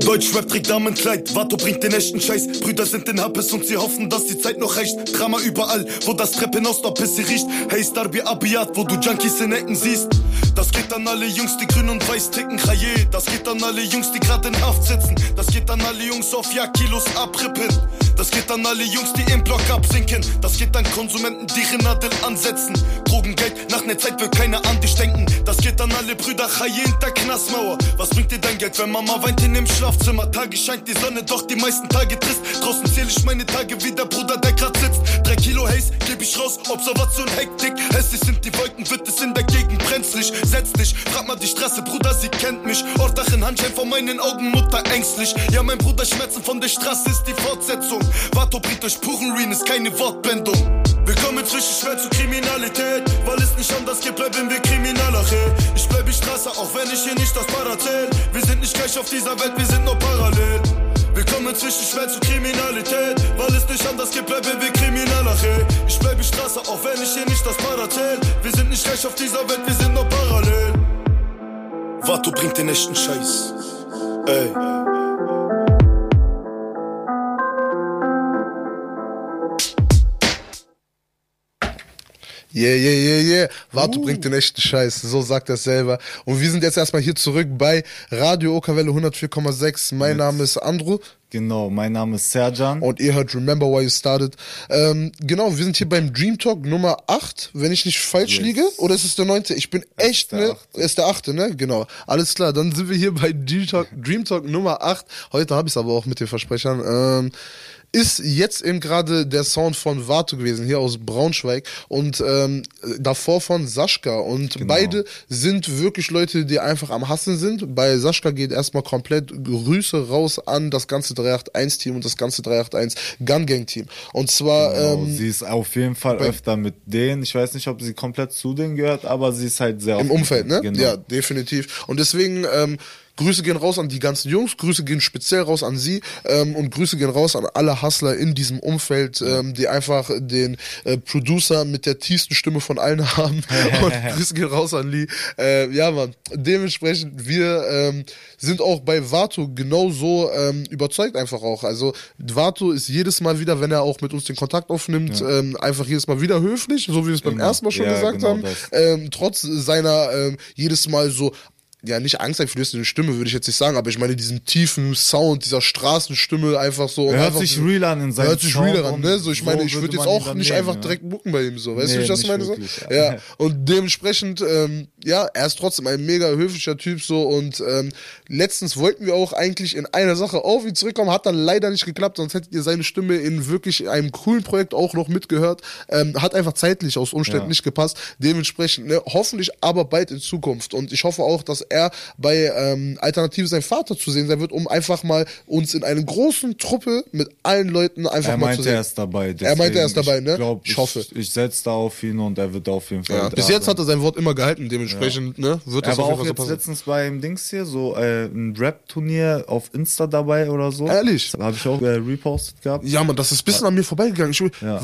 Deutschrap trägt Damenkleid, Vato bringt den echten Scheiß. Brüder sind in Happes und sie hoffen, dass die Zeit noch reicht. Drama überall, wo das Treppenhaus noch Pisse riecht. Hey Starby Abiat, wo du Junkies in Ecken siehst. Das geht an alle Jungs, die grün und weiß ticken, Chaye. Das geht an alle Jungs, die grad in Haft sitzen. Das geht an alle Jungs auf Jagdkilos abrippen. Das geht an alle Jungs, die im Block absinken. Das geht an Konsumenten, die ihre Nadel ansetzen. Drogengeld, nach ner Zeit wird keiner an dich denken. Das geht an alle Brüder, Chaye hinter Knastmauer. Was bringt dir dein Geld, wenn Mama weint in dem Schlafzimmer? Tage scheint die Sonne, doch die meisten Tage trist. Draußen zähl ich meine Tage wie der Bruder, der grad sitzt. Drei Kilo Haze, geb ich raus, Observation Hektik. Hässlich sind die Wolken, wird es in der Gegend brenzlig. Setz dich, frag mal die Straße, Bruder, sie kennt mich. Ortdach in Handschein vor meinen Augen, Mutter ängstlich. Ja, mein Bruder, Schmerzen von der Straße ist die Fortsetzung. Vato bringt euch puren Reen, ist keine Wortbendung. Willkommen zwischen schwer zur Kriminalität, weil es nicht anders geht, bleiben wir Kriminaler. hey. Ich bleib die Straße, auch wenn ich hier nicht das zähl. Wir sind nicht gleich auf dieser Welt, wir sind nur parallel. Willkommen zwischen schwer zur Kriminalität, weil es nicht anders geht, bleiben wir Kriminaler. hey. Ich bleib die Straße, auch wenn ich hier nicht das zähl. Wir sind nicht gleich auf dieser Welt, wir sind nur parallel. Vato bringt den echten Scheiß. Ey. Yeah, yeah, yeah, yeah. Warte, Uh. bringt den echten Scheiß. So sagt er selber. Und wir sind jetzt erstmal hier zurück bei Radio Okerwelle 104,6. Mein Name ist Andrew. Genau, mein Name ist Serjan. Und ihr hört Remember Why You Started. Ähm, genau, wir sind hier beim Dream Talk Nummer 8, wenn ich nicht falsch Yes. liege. Oder ist es der neunte? Ich bin echt, der ne? achte. Ist der achte, ne? Genau. Alles klar, dann sind wir hier bei Dream Talk, Dream Talk Nummer 8. Heute habe ich es aber auch mit den Versprechern. Ähm, ist jetzt eben gerade der Sound von Vato gewesen, hier aus Braunschweig und ähm, davor von Sascha. Und Genau. beide sind wirklich Leute, die einfach am Hassen sind. Bei Sascha geht erstmal komplett Grüße raus an das ganze 381-Team und das ganze 381 Gun Gang-Team. Und zwar, Genau, ähm, sie ist auf jeden Fall öfter mit denen. Ich weiß nicht, ob sie komplett zu denen gehört, aber sie ist halt sehr im Umfeld, ne? Genau. Ja, definitiv. Und deswegen, ähm, Grüße gehen raus an die ganzen Jungs, Grüße gehen speziell raus an sie ähm, und Grüße gehen raus an alle Hustler in diesem Umfeld, ähm, die einfach den äh, Producer mit der tiefsten Stimme von allen haben. und Grüße gehen raus an Lee. Äh, ja, Mann. Dementsprechend, wir ähm, sind auch bei Vato genauso ähm, überzeugt einfach auch. Also Vato ist jedes Mal wieder, wenn er auch mit uns den Kontakt aufnimmt, ähm, einfach jedes Mal wieder höflich, so wie wir es beim Immer. ersten Mal schon Ja, gesagt genau haben. Ähm, trotz seiner ähm, jedes Mal so ja, nicht angsteinflößende Stimme, würde ich jetzt nicht sagen, aber ich meine diesen tiefen Sound dieser Straßenstimme einfach so. Er hört einfach sich real an in seinem Hört sich real an, ne? So, ich so meine, ich würde jetzt auch nicht nehmen, einfach ja. direkt mucken bei ihm, so. Weißt du, Nee, wie ich das nicht meine? So? Ja. ja. Und dementsprechend, ähm, ja, er ist trotzdem ein mega höflicher Typ, so. Und ähm, letztens wollten wir auch eigentlich in einer Sache auf ihn zurückkommen, hat dann leider nicht geklappt, sonst hättet ihr seine Stimme in wirklich einem coolen Projekt auch noch mitgehört. Ähm, hat einfach zeitlich aus Umständen Ja. nicht gepasst. Dementsprechend, ne, hoffentlich aber bald in Zukunft. Und ich hoffe auch, dass er bei ähm, Alternative sein Vater zu sehen sein wird, um einfach mal uns in einer großen Truppe mit allen Leuten einfach Er mal zu meinte, sehen. er ist dabei. Er meinte, er ist deswegen, dabei, ne? Ich, glaub, Ich hoffe. Ich, ich setze da auf ihn und er wird auf jeden Fall. Ja. da Bis jetzt hat er sein Wort immer gehalten, dementsprechend ne, wird Er das war auf jeden auch Fall so jetzt passen. letztens beim Dings hier, so äh, ein Rap-Turnier auf Insta dabei oder so. Ehrlich? Habe ich auch äh, repostet gehabt. Ja, man, das ist ein bisschen an mir vorbeigegangen. Ich, Ja.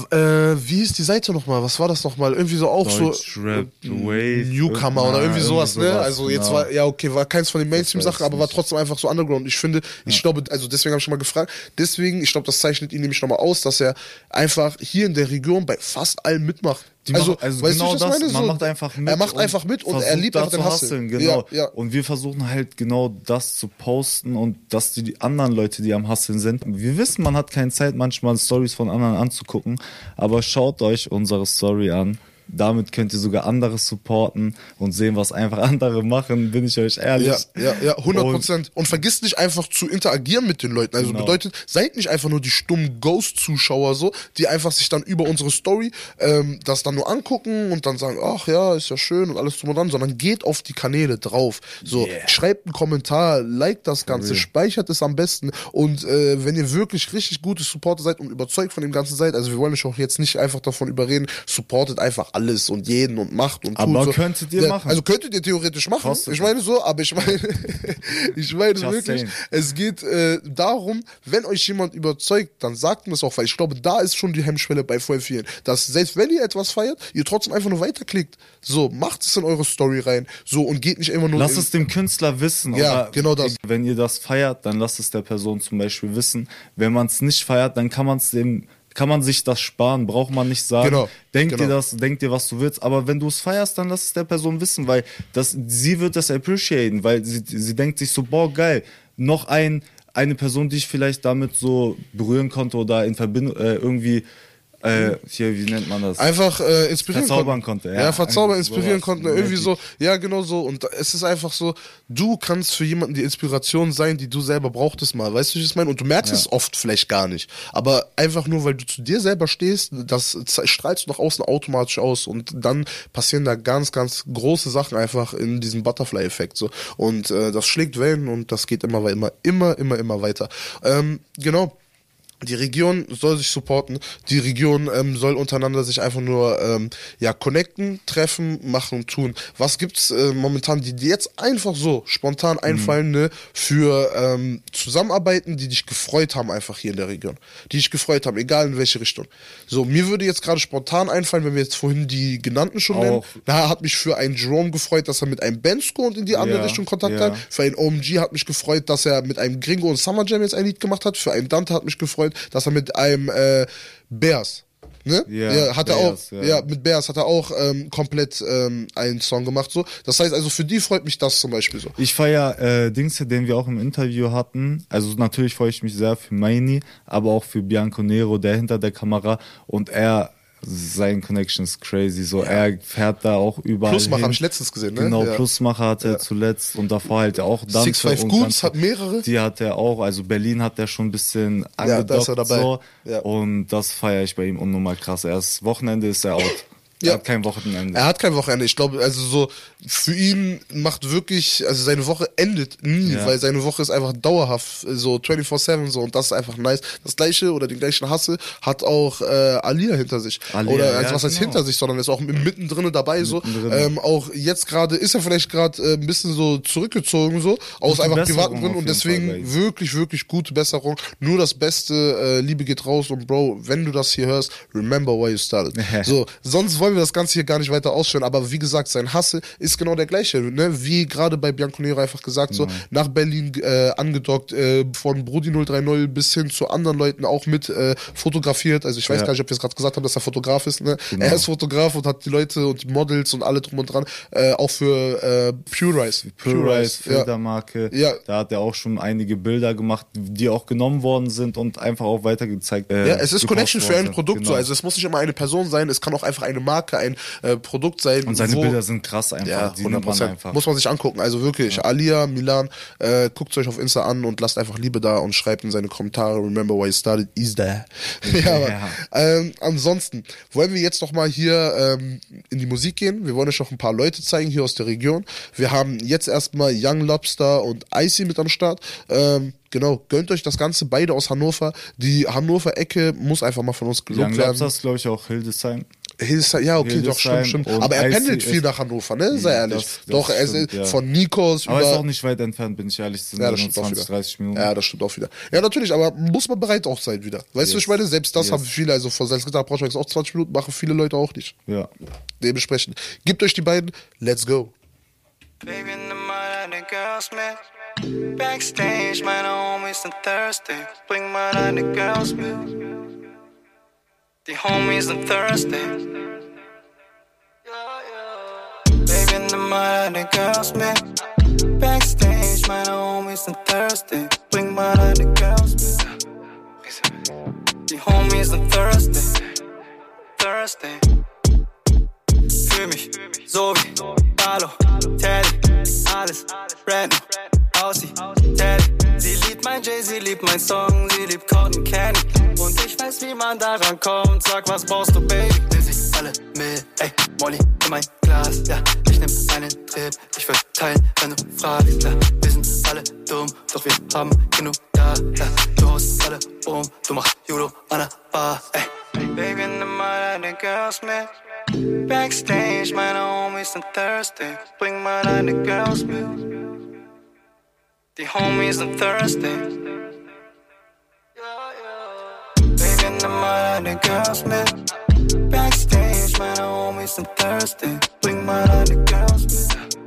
äh, wie ist die Seite nochmal? Was war das nochmal? Irgendwie so auch Deutsch so. Rap, äh, Wave, Newcomer oder ja, irgendwie sowas, ne? sowas, Also jetzt genau. war, ja, okay, war keins von den Mainstream-Sachen, aber war trotzdem einfach so Underground. Ich finde, ich glaube, also deswegen habe ich schon mal gefragt, deswegen, ich glaube, das zeichnet ihn nämlich nochmal aus, dass er einfach hier in der Region bei fast allem mitmacht. Die also, machen- also weißt genau du, was ich das, meine? man So, macht einfach mit. Er macht einfach mit und er versucht liebt einfach den Hustle. Genau. Ja, ja. Und wir versuchen halt genau das zu posten und dass die, die anderen Leute, die am Hustlen sind. Wir wissen, man hat keine Zeit, manchmal Stories von anderen anzugucken, aber schaut euch unsere Story an. Damit könnt ihr sogar andere supporten und sehen, was einfach andere machen, bin ich euch ehrlich. Ja, ja, ja, 100 Und- Prozent. Und, vergisst nicht einfach zu interagieren mit den Leuten. Also Genau. bedeutet, seid nicht einfach nur die stummen Ghost-Zuschauer so, die einfach sich dann über unsere Story ähm, das dann nur angucken und dann sagen, ach ja, ist ja schön und alles drum und dran, sondern geht auf die Kanäle drauf. So, Yeah. schreibt einen Kommentar, liked das Ganze, speichert es am besten und äh, wenn ihr wirklich richtig gute Supporter seid und überzeugt von dem Ganzen seid, also wir wollen euch auch jetzt nicht einfach davon überreden, supportet einfach alles und jeden und macht und tut Aber so. könntet ihr Ja, machen. Also könntet ihr theoretisch machen. Kostet ich meine so, aber ich meine, ich meine Just wirklich, saying. es geht äh, darum, wenn euch jemand überzeugt, dann sagt mir es auch, weil ich glaube, da ist schon die Hemmschwelle bei voll vielen, dass selbst wenn ihr etwas feiert, ihr trotzdem einfach nur weiterklickt. So, macht es in eure Story rein. So, und geht nicht immer nur Lasst es dem Künstler wissen. Ja, genau das. Wenn ihr das feiert, dann lasst es der Person zum Beispiel wissen. Wenn man es nicht feiert, dann kann man es dem, kann man sich das sparen, braucht man nicht sagen. Genau, Denk genau. dir das, denk dir, was du willst. Aber wenn du es feierst, dann lass es der Person wissen, weil das, sie wird das appreciaten, weil sie, sie denkt sich so, boah, geil, noch ein, eine Person, die ich vielleicht damit so berühren konnte oder in Verbindung, äh, irgendwie, äh, hier, wie nennt man das? Einfach äh, inspirieren Verzaubern konnten. konnte, Ja, ja. verzaubern, inspirieren sowas. konnten. Irgendwie so, ja, genau so. Und es ist einfach so, du kannst für jemanden die Inspiration sein, die du selber brauchtest mal. Weißt du, wie ich es meine? Und du merkst es oft vielleicht gar nicht. Aber einfach nur, weil du zu dir selber stehst, das strahlst du nach außen automatisch aus. Und dann passieren da ganz, ganz große Sachen einfach in diesem Butterfly-Effekt. So. Und äh, das schlägt Wellen und das geht immer, immer, immer, immer, immer weiter. Ähm, genau. Die Region soll sich supporten. Die Region ähm, soll untereinander sich einfach nur ähm, ja connecten, treffen, machen und tun. Was gibt's äh, momentan, die dir jetzt einfach so spontan einfallen, ne, für ähm, Zusammenarbeiten, die dich gefreut haben einfach hier in der Region, die dich gefreut haben, egal in welche Richtung. So mir würde jetzt gerade spontan einfallen, wenn wir jetzt vorhin die genannten schon nennen. Auch. Da hat mich für einen Jerome gefreut, dass er mit einem Bensko und in die andere Ja, Richtung Kontakt ja. hat. Für einen OMG hat mich gefreut, dass er mit einem Gringo und Summer Jam jetzt ein Lied gemacht hat. Für einen Dante hat mich gefreut, dass er mit einem äh, Bears Ne? Ja, ja hat er Bears, auch, ja. ja. mit Bears hat er auch ähm, komplett ähm, einen Song gemacht. So, das heißt also für die freut mich das zum Beispiel so. Ich feier äh, Dings, den wir auch im Interview hatten. Also natürlich freue ich mich sehr für Maini, aber auch für Bianco Nero, der hinter der Kamera und er sein Connection ist crazy. So, er fährt da auch überall. Plusmacher habe ich letztens gesehen, ne? Genau, ja. Plusmacher hatte er zuletzt und davor halt auch Dante Six Five Goods Ganze- hat mehrere. Die hat er auch, also Berlin hat er schon ein bisschen Ja, da angedockt ist er dabei. so Ja. und das feiere ich bei ihm unnormal krass. Erst Wochenende ist er out. Ja. Er hat kein Wochenende. Er hat kein Wochenende. Ich glaube, also so für ihn macht wirklich, also seine Woche endet nie, Ja. weil seine Woche ist einfach dauerhaft, so 24/7 so und das ist einfach nice. Das gleiche oder den gleichen Hasse hat auch äh, Alia hinter sich. Alia, oder ja, also was heißt genau. hinter sich, sondern ist auch mittendrin dabei so. Mittendrin. Ähm, auch jetzt gerade ist er vielleicht gerade äh, ein bisschen so zurückgezogen so aus einfach Besserung privaten Gründen und Fall deswegen ihm. wirklich wirklich gute Besserung. Nur das Beste, äh, Liebe geht raus und Bro, wenn du das hier hörst, remember why you started. so, sonst wollen wir das Ganze hier gar nicht weiter ausführen, aber wie gesagt, sein Hasse ist genau der gleiche, ne? Wie gerade bei Bianconero einfach gesagt, so nach Berlin äh, angedockt, äh, von Brudi 030 bis hin zu anderen Leuten auch mit äh, fotografiert. Also ich weiß Ja. gar nicht, ob wir es gerade gesagt haben, dass er Fotograf ist, ne? Er ist Fotograf und hat die Leute und die Models und alle drum und dran, äh, auch für äh, Pure Rice. Pure Rice, ja. Filtermarke. Ja. Da hat er auch schon einige Bilder gemacht, die auch genommen worden sind und einfach auch weitergezeigt. Äh, Ja, es ist Connection für ein. Produkt so. Genau. Also es muss nicht immer eine Person sein, es kann auch einfach eine Marke, ein äh, Produkt sein. und seine wo, Bilder sind krass einfach. ja, die nimmt man 100%. einfach. Muss man sich angucken. Also wirklich, Alia, Milan, äh, guckt euch auf Insta an und lasst einfach Liebe da und schreibt in seine Kommentare, remember why you started, is there. ja, aber, Ja. ähm, ansonsten wollen wir jetzt noch mal hier ähm, in die Musik gehen. Wir wollen euch noch ein paar Leute zeigen hier aus der Region. Wir haben jetzt erstmal Young Lobster und Icy mit am Start. Ähm, Genau, gönnt euch das Ganze, beide aus Hannover. Die Hannover-Ecke muss einfach mal von uns gelobt Young werden. Lobster ist, glaube ich, auch Hildesheim. Hildesheim, ja, okay, doch, stimmt, Hildesheim stimmt. Aber er pendelt viel ist- nach Hannover, ne? Sei Ja, ehrlich. das- das doch, er stimmt, ist ja. von Nikos Aber über. ist auch nicht weit entfernt, bin ich ehrlich. Sind ja, ja, das nur stimmt auch 20, wieder. 30 Minuten. Ja, das stimmt auch wieder. Ja, natürlich, aber muss man bereit auch sein wieder. Weißt du, Yes. ich meine, selbst das Yes. haben viele, also vor Salzgitter Braunschweig ist auch 20 Minuten, machen viele Leute auch nicht. ja. Dementsprechend, gebt euch die beiden, let's go. Baby, the mind, the girls, man. Backstage, meine Homies sind thirsty. Bring mal deine Girls mit. Die Homies sind thirsty. Mind, the girls, man. Backstage, meine Homies sind thirsty. Bring mal deine Girls mit. Die Homies sind thirsty. Thirsty. Fühl mich so wie Carlo, Teddy, alles brand Aussie, Teddy. Sie liebt mein Jay, sie liebt mein Song, sie liebt Cotton Candy. Und ich weiß, wie man daran kommt. Sag, was brauchst du, Baby? Nimm sie alle mit, ey, Molly in mein Glas, ja. Nehm einen Trip, ich will teilen, wenn du fragst, ja. Wir sind alle dumm, doch wir haben genug da, ja. Du haust alle um, du machst Judo an der Bar, ey. Baby, nimm mal deine Girls mit. Backstage, meine Homies sind thirsty. Bring mal deine Girls mit. Die Homies sind thirsty. Baby, nimm mal deine Girls mit. Backstage, meine Homies sind thirsty. Bring mal deine Girls mit.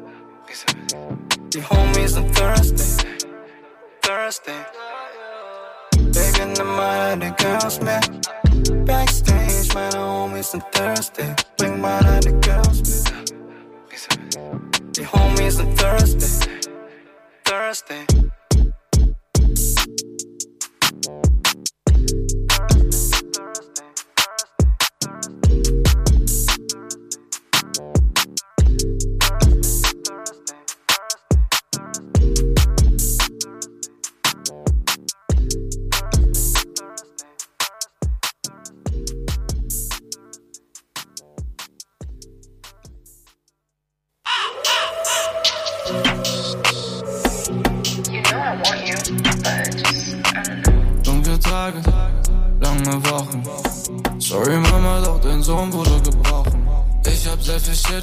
Die Homies sind thirsty. Thirsty. Baby, nimm mal deine Girls mit. Backstage, meine Homies sind thirsty. Bring mal deine Girls mit. Die Homies sind thirsty. Thirsty.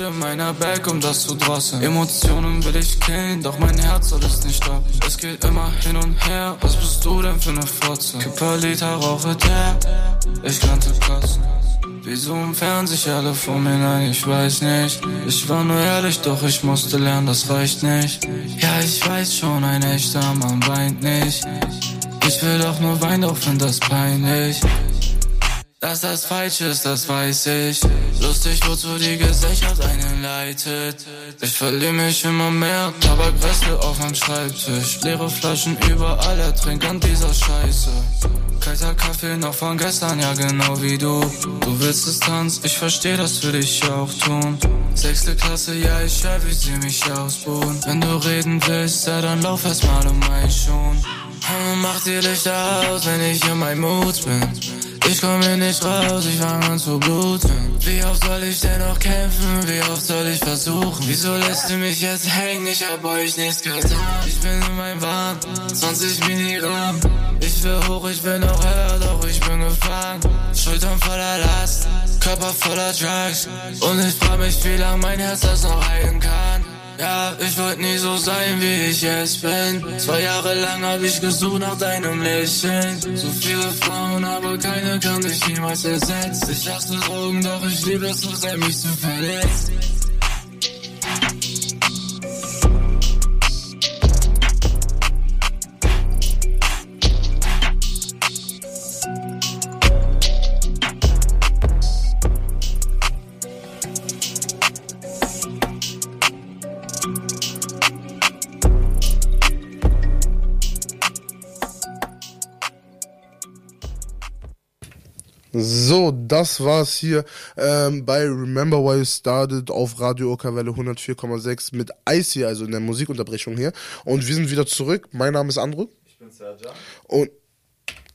In meiner Bag, um das zu drosseln. Emotionen will ich killen, doch mein Herz soll es nicht stoppen. Es geht immer hin und her, was bist du denn für ne Fotze? Kipper Liter rauche der, ich kannte kotzen. Wieso entfernen sich alle von mir? Nein, ich weiß nicht. Ich war nur ehrlich, doch ich musste lernen, das reicht nicht. Ja, ich weiß schon, ein echter Mann weint nicht. Ich will doch nur weinen, doch find das peinlich. Dass das falsch ist, das weiß ich. Lustig, wozu die Gesellschaft einen leitet. Ich verliere mich immer mehr, Tabakreste auf dem Schreibtisch. Leere Flaschen überall, ertrink an dieser Scheiße. Kalter Kaffee noch von gestern, ja genau wie du. Du willst Distanz, ich versteh das würde ich auch tun. Sechste Klasse, ja ich hör, wie sie mich ausbuhen. Wenn du reden willst, ja dann lauf erst mal um mein Schuh. Mach die Lichter aus, wenn ich in meinem Mut bin. Ich komm hier nicht raus, ich fang an zu bluten. Wie oft soll ich denn noch kämpfen? Wie oft soll ich versuchen? Wieso lässt du mich jetzt hängen? Ich hab euch nichts getan. Ich bin in meinem Wahn, 20 Milligramm. Ich will hoch, ich will noch höher, doch ich bin gefangen. Schultern voller Last, Körper voller Drugs. Und ich frag mich, wie lang mein Herz das noch heilen kann. Ja, ich wollte nie so sein, wie ich jetzt bin. Zwei Jahre lang hab ich gesucht nach deinem Lächeln. So viele Frauen, aber keine kann dich niemals ersetzen. Ich hasse Drogen, doch ich liebe es so sehr, mich zu verletzen. So, das war's hier ähm, bei Remember Why You Started auf Radio Okerwelle 104,6 mit Icy, also in der Musikunterbrechung hier. Und wir sind wieder zurück. Mein Name ist Andrew. Ich bin Serjan. Und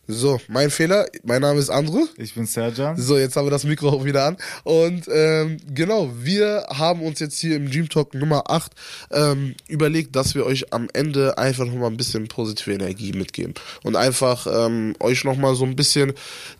so, mein Fehler. Mein Name ist Andrew. Ich bin Serjan. So, jetzt haben wir das Mikro auch wieder an. Und ähm, genau, wir haben uns jetzt hier im Dream Talk Nummer 8 ähm, überlegt, dass wir euch am Ende einfach nochmal ein bisschen positive Energie mitgeben. Und einfach ähm, euch nochmal so ein bisschen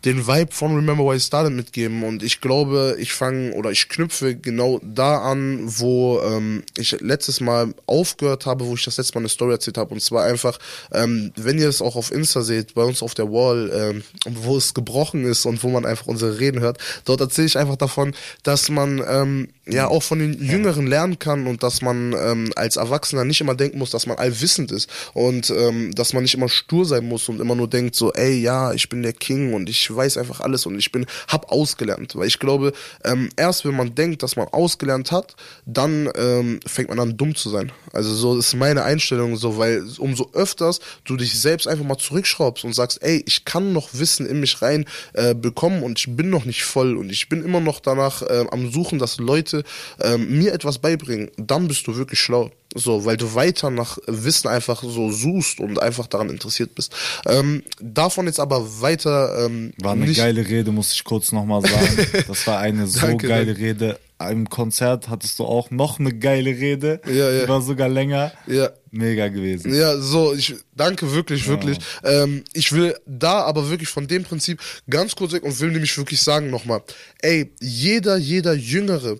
den Vibe von Remember Why I Started mitgeben. Und ich glaube, ich fange oder ich knüpfe genau da an, wo ähm, ich letztes Mal aufgehört habe, wo ich das letzte Mal eine Story erzählt habe. Und zwar einfach, ähm, wenn ihr es auch auf Insta seht, bei uns auf der Wall, ähm, wo es gebrochen ist und wo man einfach unsere Reden hört, dort erzähle ich einfach davon, dass man ähm, ja auch von den Jüngeren lernen kann und dass man ähm, als Erwachsener nicht immer denken muss, dass man allwissend ist und ähm, dass man nicht immer stur sein muss und immer nur denkt so, ey, ja, ich bin der King und ich weiß einfach alles und ich bin, hab ausgelernt, weil ich glaube, ähm, erst wenn man denkt, dass man ausgelernt hat, dann ähm, fängt man an dumm zu sein. Also so ist meine Einstellung so, weil umso öfters du dich selbst einfach mal zurückschraubst und sagst, ey, ich kann noch Wissen in mich rein äh, bekommen und ich bin noch nicht voll und ich bin immer noch danach äh, am Suchen, dass Leute ähm, mir etwas beibringen, dann bist du wirklich schlau. So, weil du weiter nach Wissen einfach so suchst und einfach daran interessiert bist. Ähm, davon jetzt aber weiter. Ähm, War eine geile Rede, muss ich kurz nochmal sagen. Das war eine so Danke, geile. Rede. Im Konzert hattest du auch noch eine geile Rede. Ja, ja. Die war sogar länger. Ja. Mega gewesen. Ja, so, ich danke wirklich, wirklich. Ähm, ich will da aber wirklich von dem Prinzip ganz kurz weg und will nämlich wirklich sagen nochmal, ey, jeder, jeder Jüngere,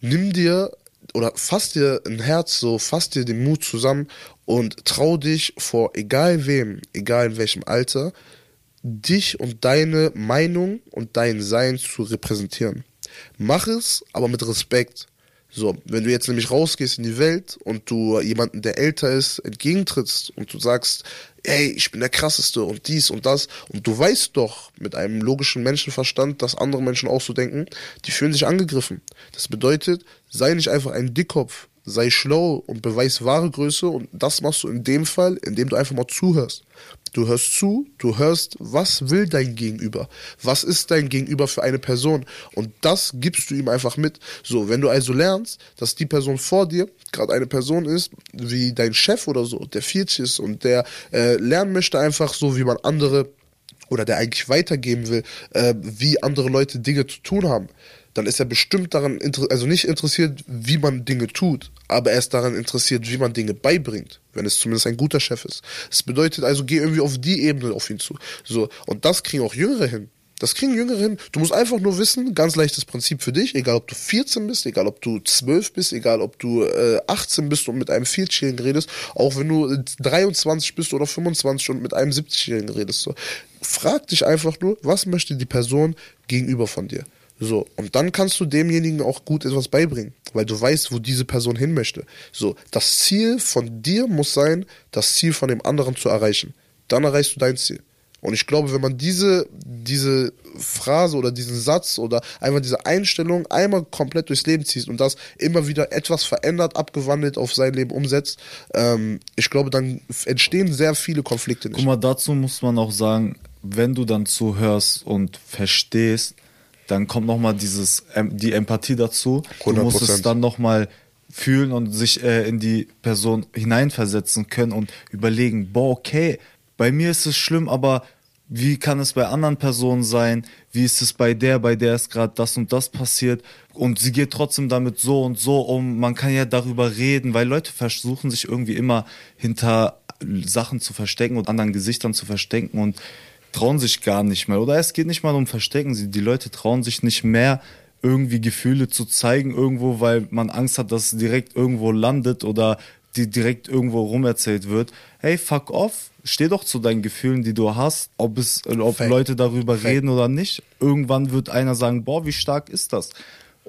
nimm dir oder fass dir ein Herz so, fass dir den Mut zusammen und trau dich vor egal wem, egal in welchem Alter, dich und deine Meinung und dein Sein zu repräsentieren. Mach es, aber mit Respekt. So, wenn du jetzt nämlich rausgehst in die Welt und du jemanden, der älter ist, entgegentrittst und du sagst, hey, ich bin der krasseste und dies und das und du weißt doch mit einem logischen Menschenverstand, dass andere Menschen auch so denken, die fühlen sich angegriffen. Das bedeutet, sei nicht einfach ein Dickkopf, sei schlau und beweis wahre Größe und das machst du in dem Fall, indem du einfach mal zuhörst. Du hörst zu, du hörst, was will dein Gegenüber? Was ist dein Gegenüber für eine Person? Und das gibst du ihm einfach mit. So, wenn du also lernst, dass die Person vor dir gerade eine Person ist, wie dein Chef oder so, der 40 ist und der äh, lernen möchte einfach so, wie man andere oder der eigentlich weitergeben will, äh, wie andere Leute Dinge zu tun haben, dann ist er bestimmt daran, inter also nicht interessiert, wie man Dinge tut, aber er ist daran interessiert, wie man Dinge beibringt, wenn es zumindest ein guter Chef ist. Das bedeutet also, geh irgendwie auf die Ebene auf ihn zu. So, und das kriegen auch Jüngere hin. Das kriegen Jüngere hin. Du musst einfach nur wissen, ganz leichtes Prinzip für dich, egal ob du 14 bist, egal ob du 12 bist, egal ob du äh, 18 bist und mit einem 40-Jährigen redest, auch wenn du 23 bist oder 25 und mit einem 70-Jährigen redest. So. Frag dich einfach nur, was möchte die Person gegenüber von dir? So, und dann kannst du demjenigen auch gut etwas beibringen, weil du weißt, wo diese Person hin möchte. So, das Ziel von dir muss sein, das Ziel von dem anderen zu erreichen. Dann erreichst du dein Ziel. Und ich glaube, wenn man diese, diese Phrase oder diesen Satz oder einfach diese Einstellung einmal komplett durchs Leben zieht und das immer wieder etwas verändert, abgewandelt auf sein Leben umsetzt, ähm, ich glaube, dann entstehen sehr viele Konflikte nicht. Guck mal, dazu muss man auch sagen, wenn du dann zuhörst und verstehst, dann kommt nochmal dieses, ähm, die Empathie dazu. Du musst es 100%. dann nochmal fühlen und sich äh, in die Person hineinversetzen können und überlegen, boah, okay, bei mir ist es schlimm, aber wie kann es bei anderen Personen sein? Wie ist es bei der, bei der ist gerade das und das passiert? Und sie geht trotzdem damit so und so um. Man kann ja darüber reden, weil Leute versuchen sich irgendwie immer hinter Sachen zu verstecken und anderen Gesichtern zu verstecken und trauen sich gar nicht mehr. Oder es geht nicht mal um Verstecken. Sie, die Leute trauen sich nicht mehr, irgendwie Gefühle zu zeigen irgendwo, weil man Angst hat, dass es direkt irgendwo landet oder die direkt irgendwo rumerzählt wird. Hey, fuck off. Steh doch zu deinen Gefühlen, die du hast, ob es, ob. Leute darüber Fact. reden oder nicht. Irgendwann wird einer sagen, boah, wie stark ist das?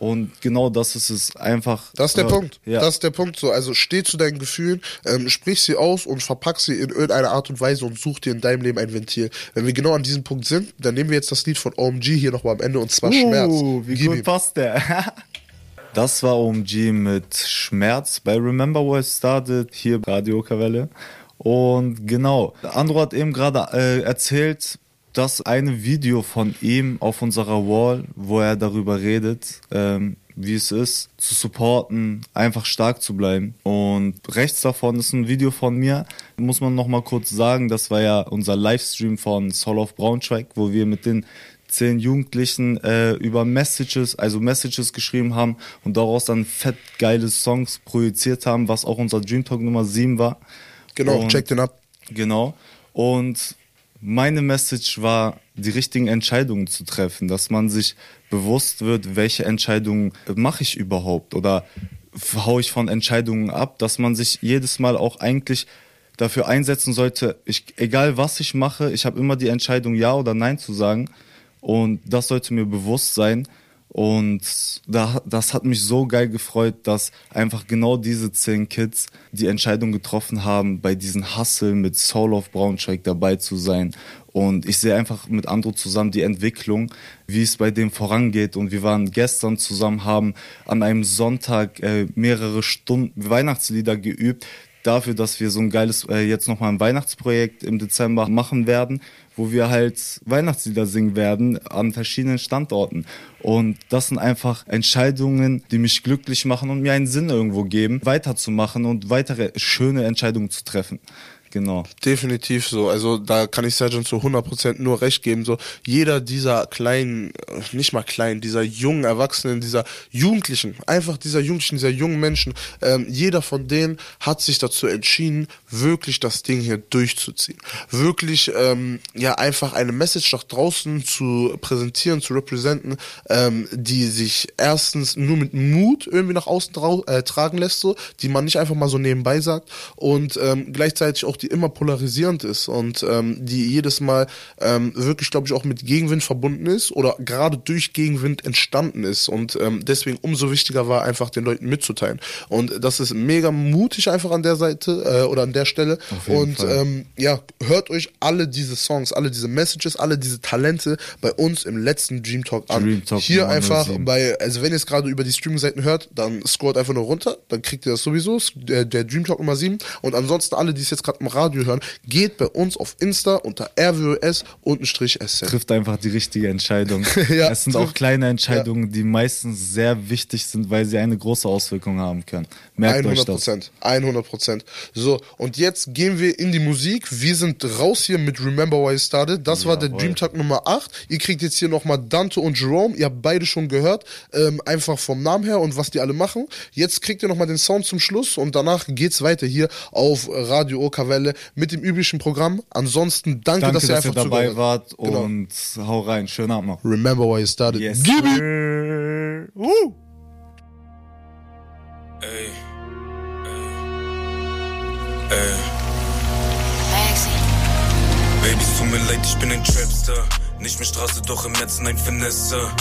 Und genau das ist es einfach. Das ist der äh, Punkt. Ja. Das ist der Punkt. So, also steh zu deinen Gefühlen, ähm, sprich sie aus und verpack sie in irgendeiner Art und Weise und such dir in deinem Leben ein Ventil. Wenn wir genau an diesem Punkt sind, dann nehmen wir jetzt das Lied von OMG hier nochmal am Ende und zwar Schmerz. Uh, wie Gib gut ihm. passt der? Das war OMG mit Schmerz bei Remember Where It Started, hier Radio Kavelle. Und genau, Andro hat eben gerade äh, erzählt, dass eine Video von ihm auf unserer Wall, wo er darüber redet, ähm, wie es ist, zu supporten, einfach stark zu bleiben. Und rechts davon ist ein Video von mir, muss man noch mal kurz sagen, das war ja unser Livestream von Soul of Braunschweig, wo wir mit den zehn Jugendlichen äh, über Messages, also Messages geschrieben haben und daraus dann fett geile Songs projiziert haben, was auch unser Dream Talk Nummer 7 war. Genau, Und- check den ab. Genau. Und meine Message war, die richtigen Entscheidungen zu treffen, dass man sich bewusst wird, welche Entscheidungen mache ich überhaupt oder hau ich von Entscheidungen ab, dass man sich jedes Mal auch eigentlich dafür einsetzen sollte, ich, egal was ich mache, ich habe immer die Entscheidung Ja oder Nein zu sagen und das sollte mir bewusst sein. Und da, das hat mich so geil gefreut, dass einfach genau diese zehn Kids die Entscheidung getroffen haben, bei diesen Hustle mit Soul of Braunschweig dabei zu sein. Und ich sehe einfach mit Andro zusammen die Entwicklung, wie es bei dem vorangeht. Und wir waren gestern zusammen, haben an einem Sonntag äh, mehrere Stunden Weihnachtslieder geübt, dafür, dass wir so ein geiles, äh, jetzt nochmal ein Weihnachtsprojekt im Dezember machen werden, wo wir halt Weihnachtslieder singen werden an verschiedenen Standorten. Und das sind einfach Entscheidungen, die mich glücklich machen und mir einen Sinn irgendwo geben, weiterzumachen und weitere schöne Entscheidungen zu treffen. Genau. Definitiv so. Also da kann ich Sergeant zu 100% nur recht geben. So jeder dieser kleinen, äh, nicht mal kleinen, dieser jungen Erwachsenen, dieser Jugendlichen, einfach dieser Jugendlichen, dieser jungen Menschen, ähm, jeder von denen hat sich dazu entschieden, wirklich das Ding hier durchzuziehen. Wirklich, ähm, ja, einfach eine Message nach draußen zu präsentieren, zu repräsentieren, ähm, die sich erstens nur mit Mut irgendwie nach außen äh, tragen lässt, so, die man nicht einfach mal so nebenbei sagt und ähm, gleichzeitig auch die immer polarisierend ist und ähm, die jedes Mal ähm, wirklich, glaube ich, auch mit Gegenwind verbunden ist oder gerade durch Gegenwind entstanden ist und ähm, deswegen umso wichtiger war, einfach den Leuten mitzuteilen. Und das ist mega mutig einfach an der Seite äh, oder an der Stelle. Und ähm, ja, hört euch alle diese Songs, alle diese Messages, alle diese Talente bei uns im letzten Dream Talk an. Dream Talk Hier einfach 07. bei, also wenn ihr es gerade über die Streaming-Seiten hört, dann scrollt einfach nur runter, dann kriegt ihr das sowieso, der, der Dream Talk Nummer 7. Und ansonsten alle, die es jetzt gerade im Radio hören, geht bei uns auf Insta unter SZ. Trifft einfach die richtige Entscheidung. Ja, es sind trifft- auch kleine Entscheidungen, die meistens sehr wichtig sind, weil sie eine große Auswirkung haben können. Merkt euch 100 das. Prozent, 100 Prozent. So, und jetzt gehen wir in die Musik. Wir sind raus hier mit Remember Why It Started. Das war der Jawohl. Dream Talk Nummer 8. Ihr kriegt jetzt hier nochmal Dante und Jerome. Ihr habt beide schon gehört. Ähm, einfach vom Namen her und was die alle machen. Jetzt kriegt ihr nochmal den Sound zum Schluss und danach geht's weiter hier auf Radio Okavelle mit dem üblichen Programm. Ansonsten danke, Danke, dass ihr dass ihr einfach dabei zugehört wart. Genau. und hau rein. Schönen Abend noch. Remember Why It Started. Yes. Gib ihm! sir. Woo! Ey. Ey. Baby, es tut mir leid, ich bin ein Trapster. Nicht mehr Straße, doch im Netz, nein, Finesse.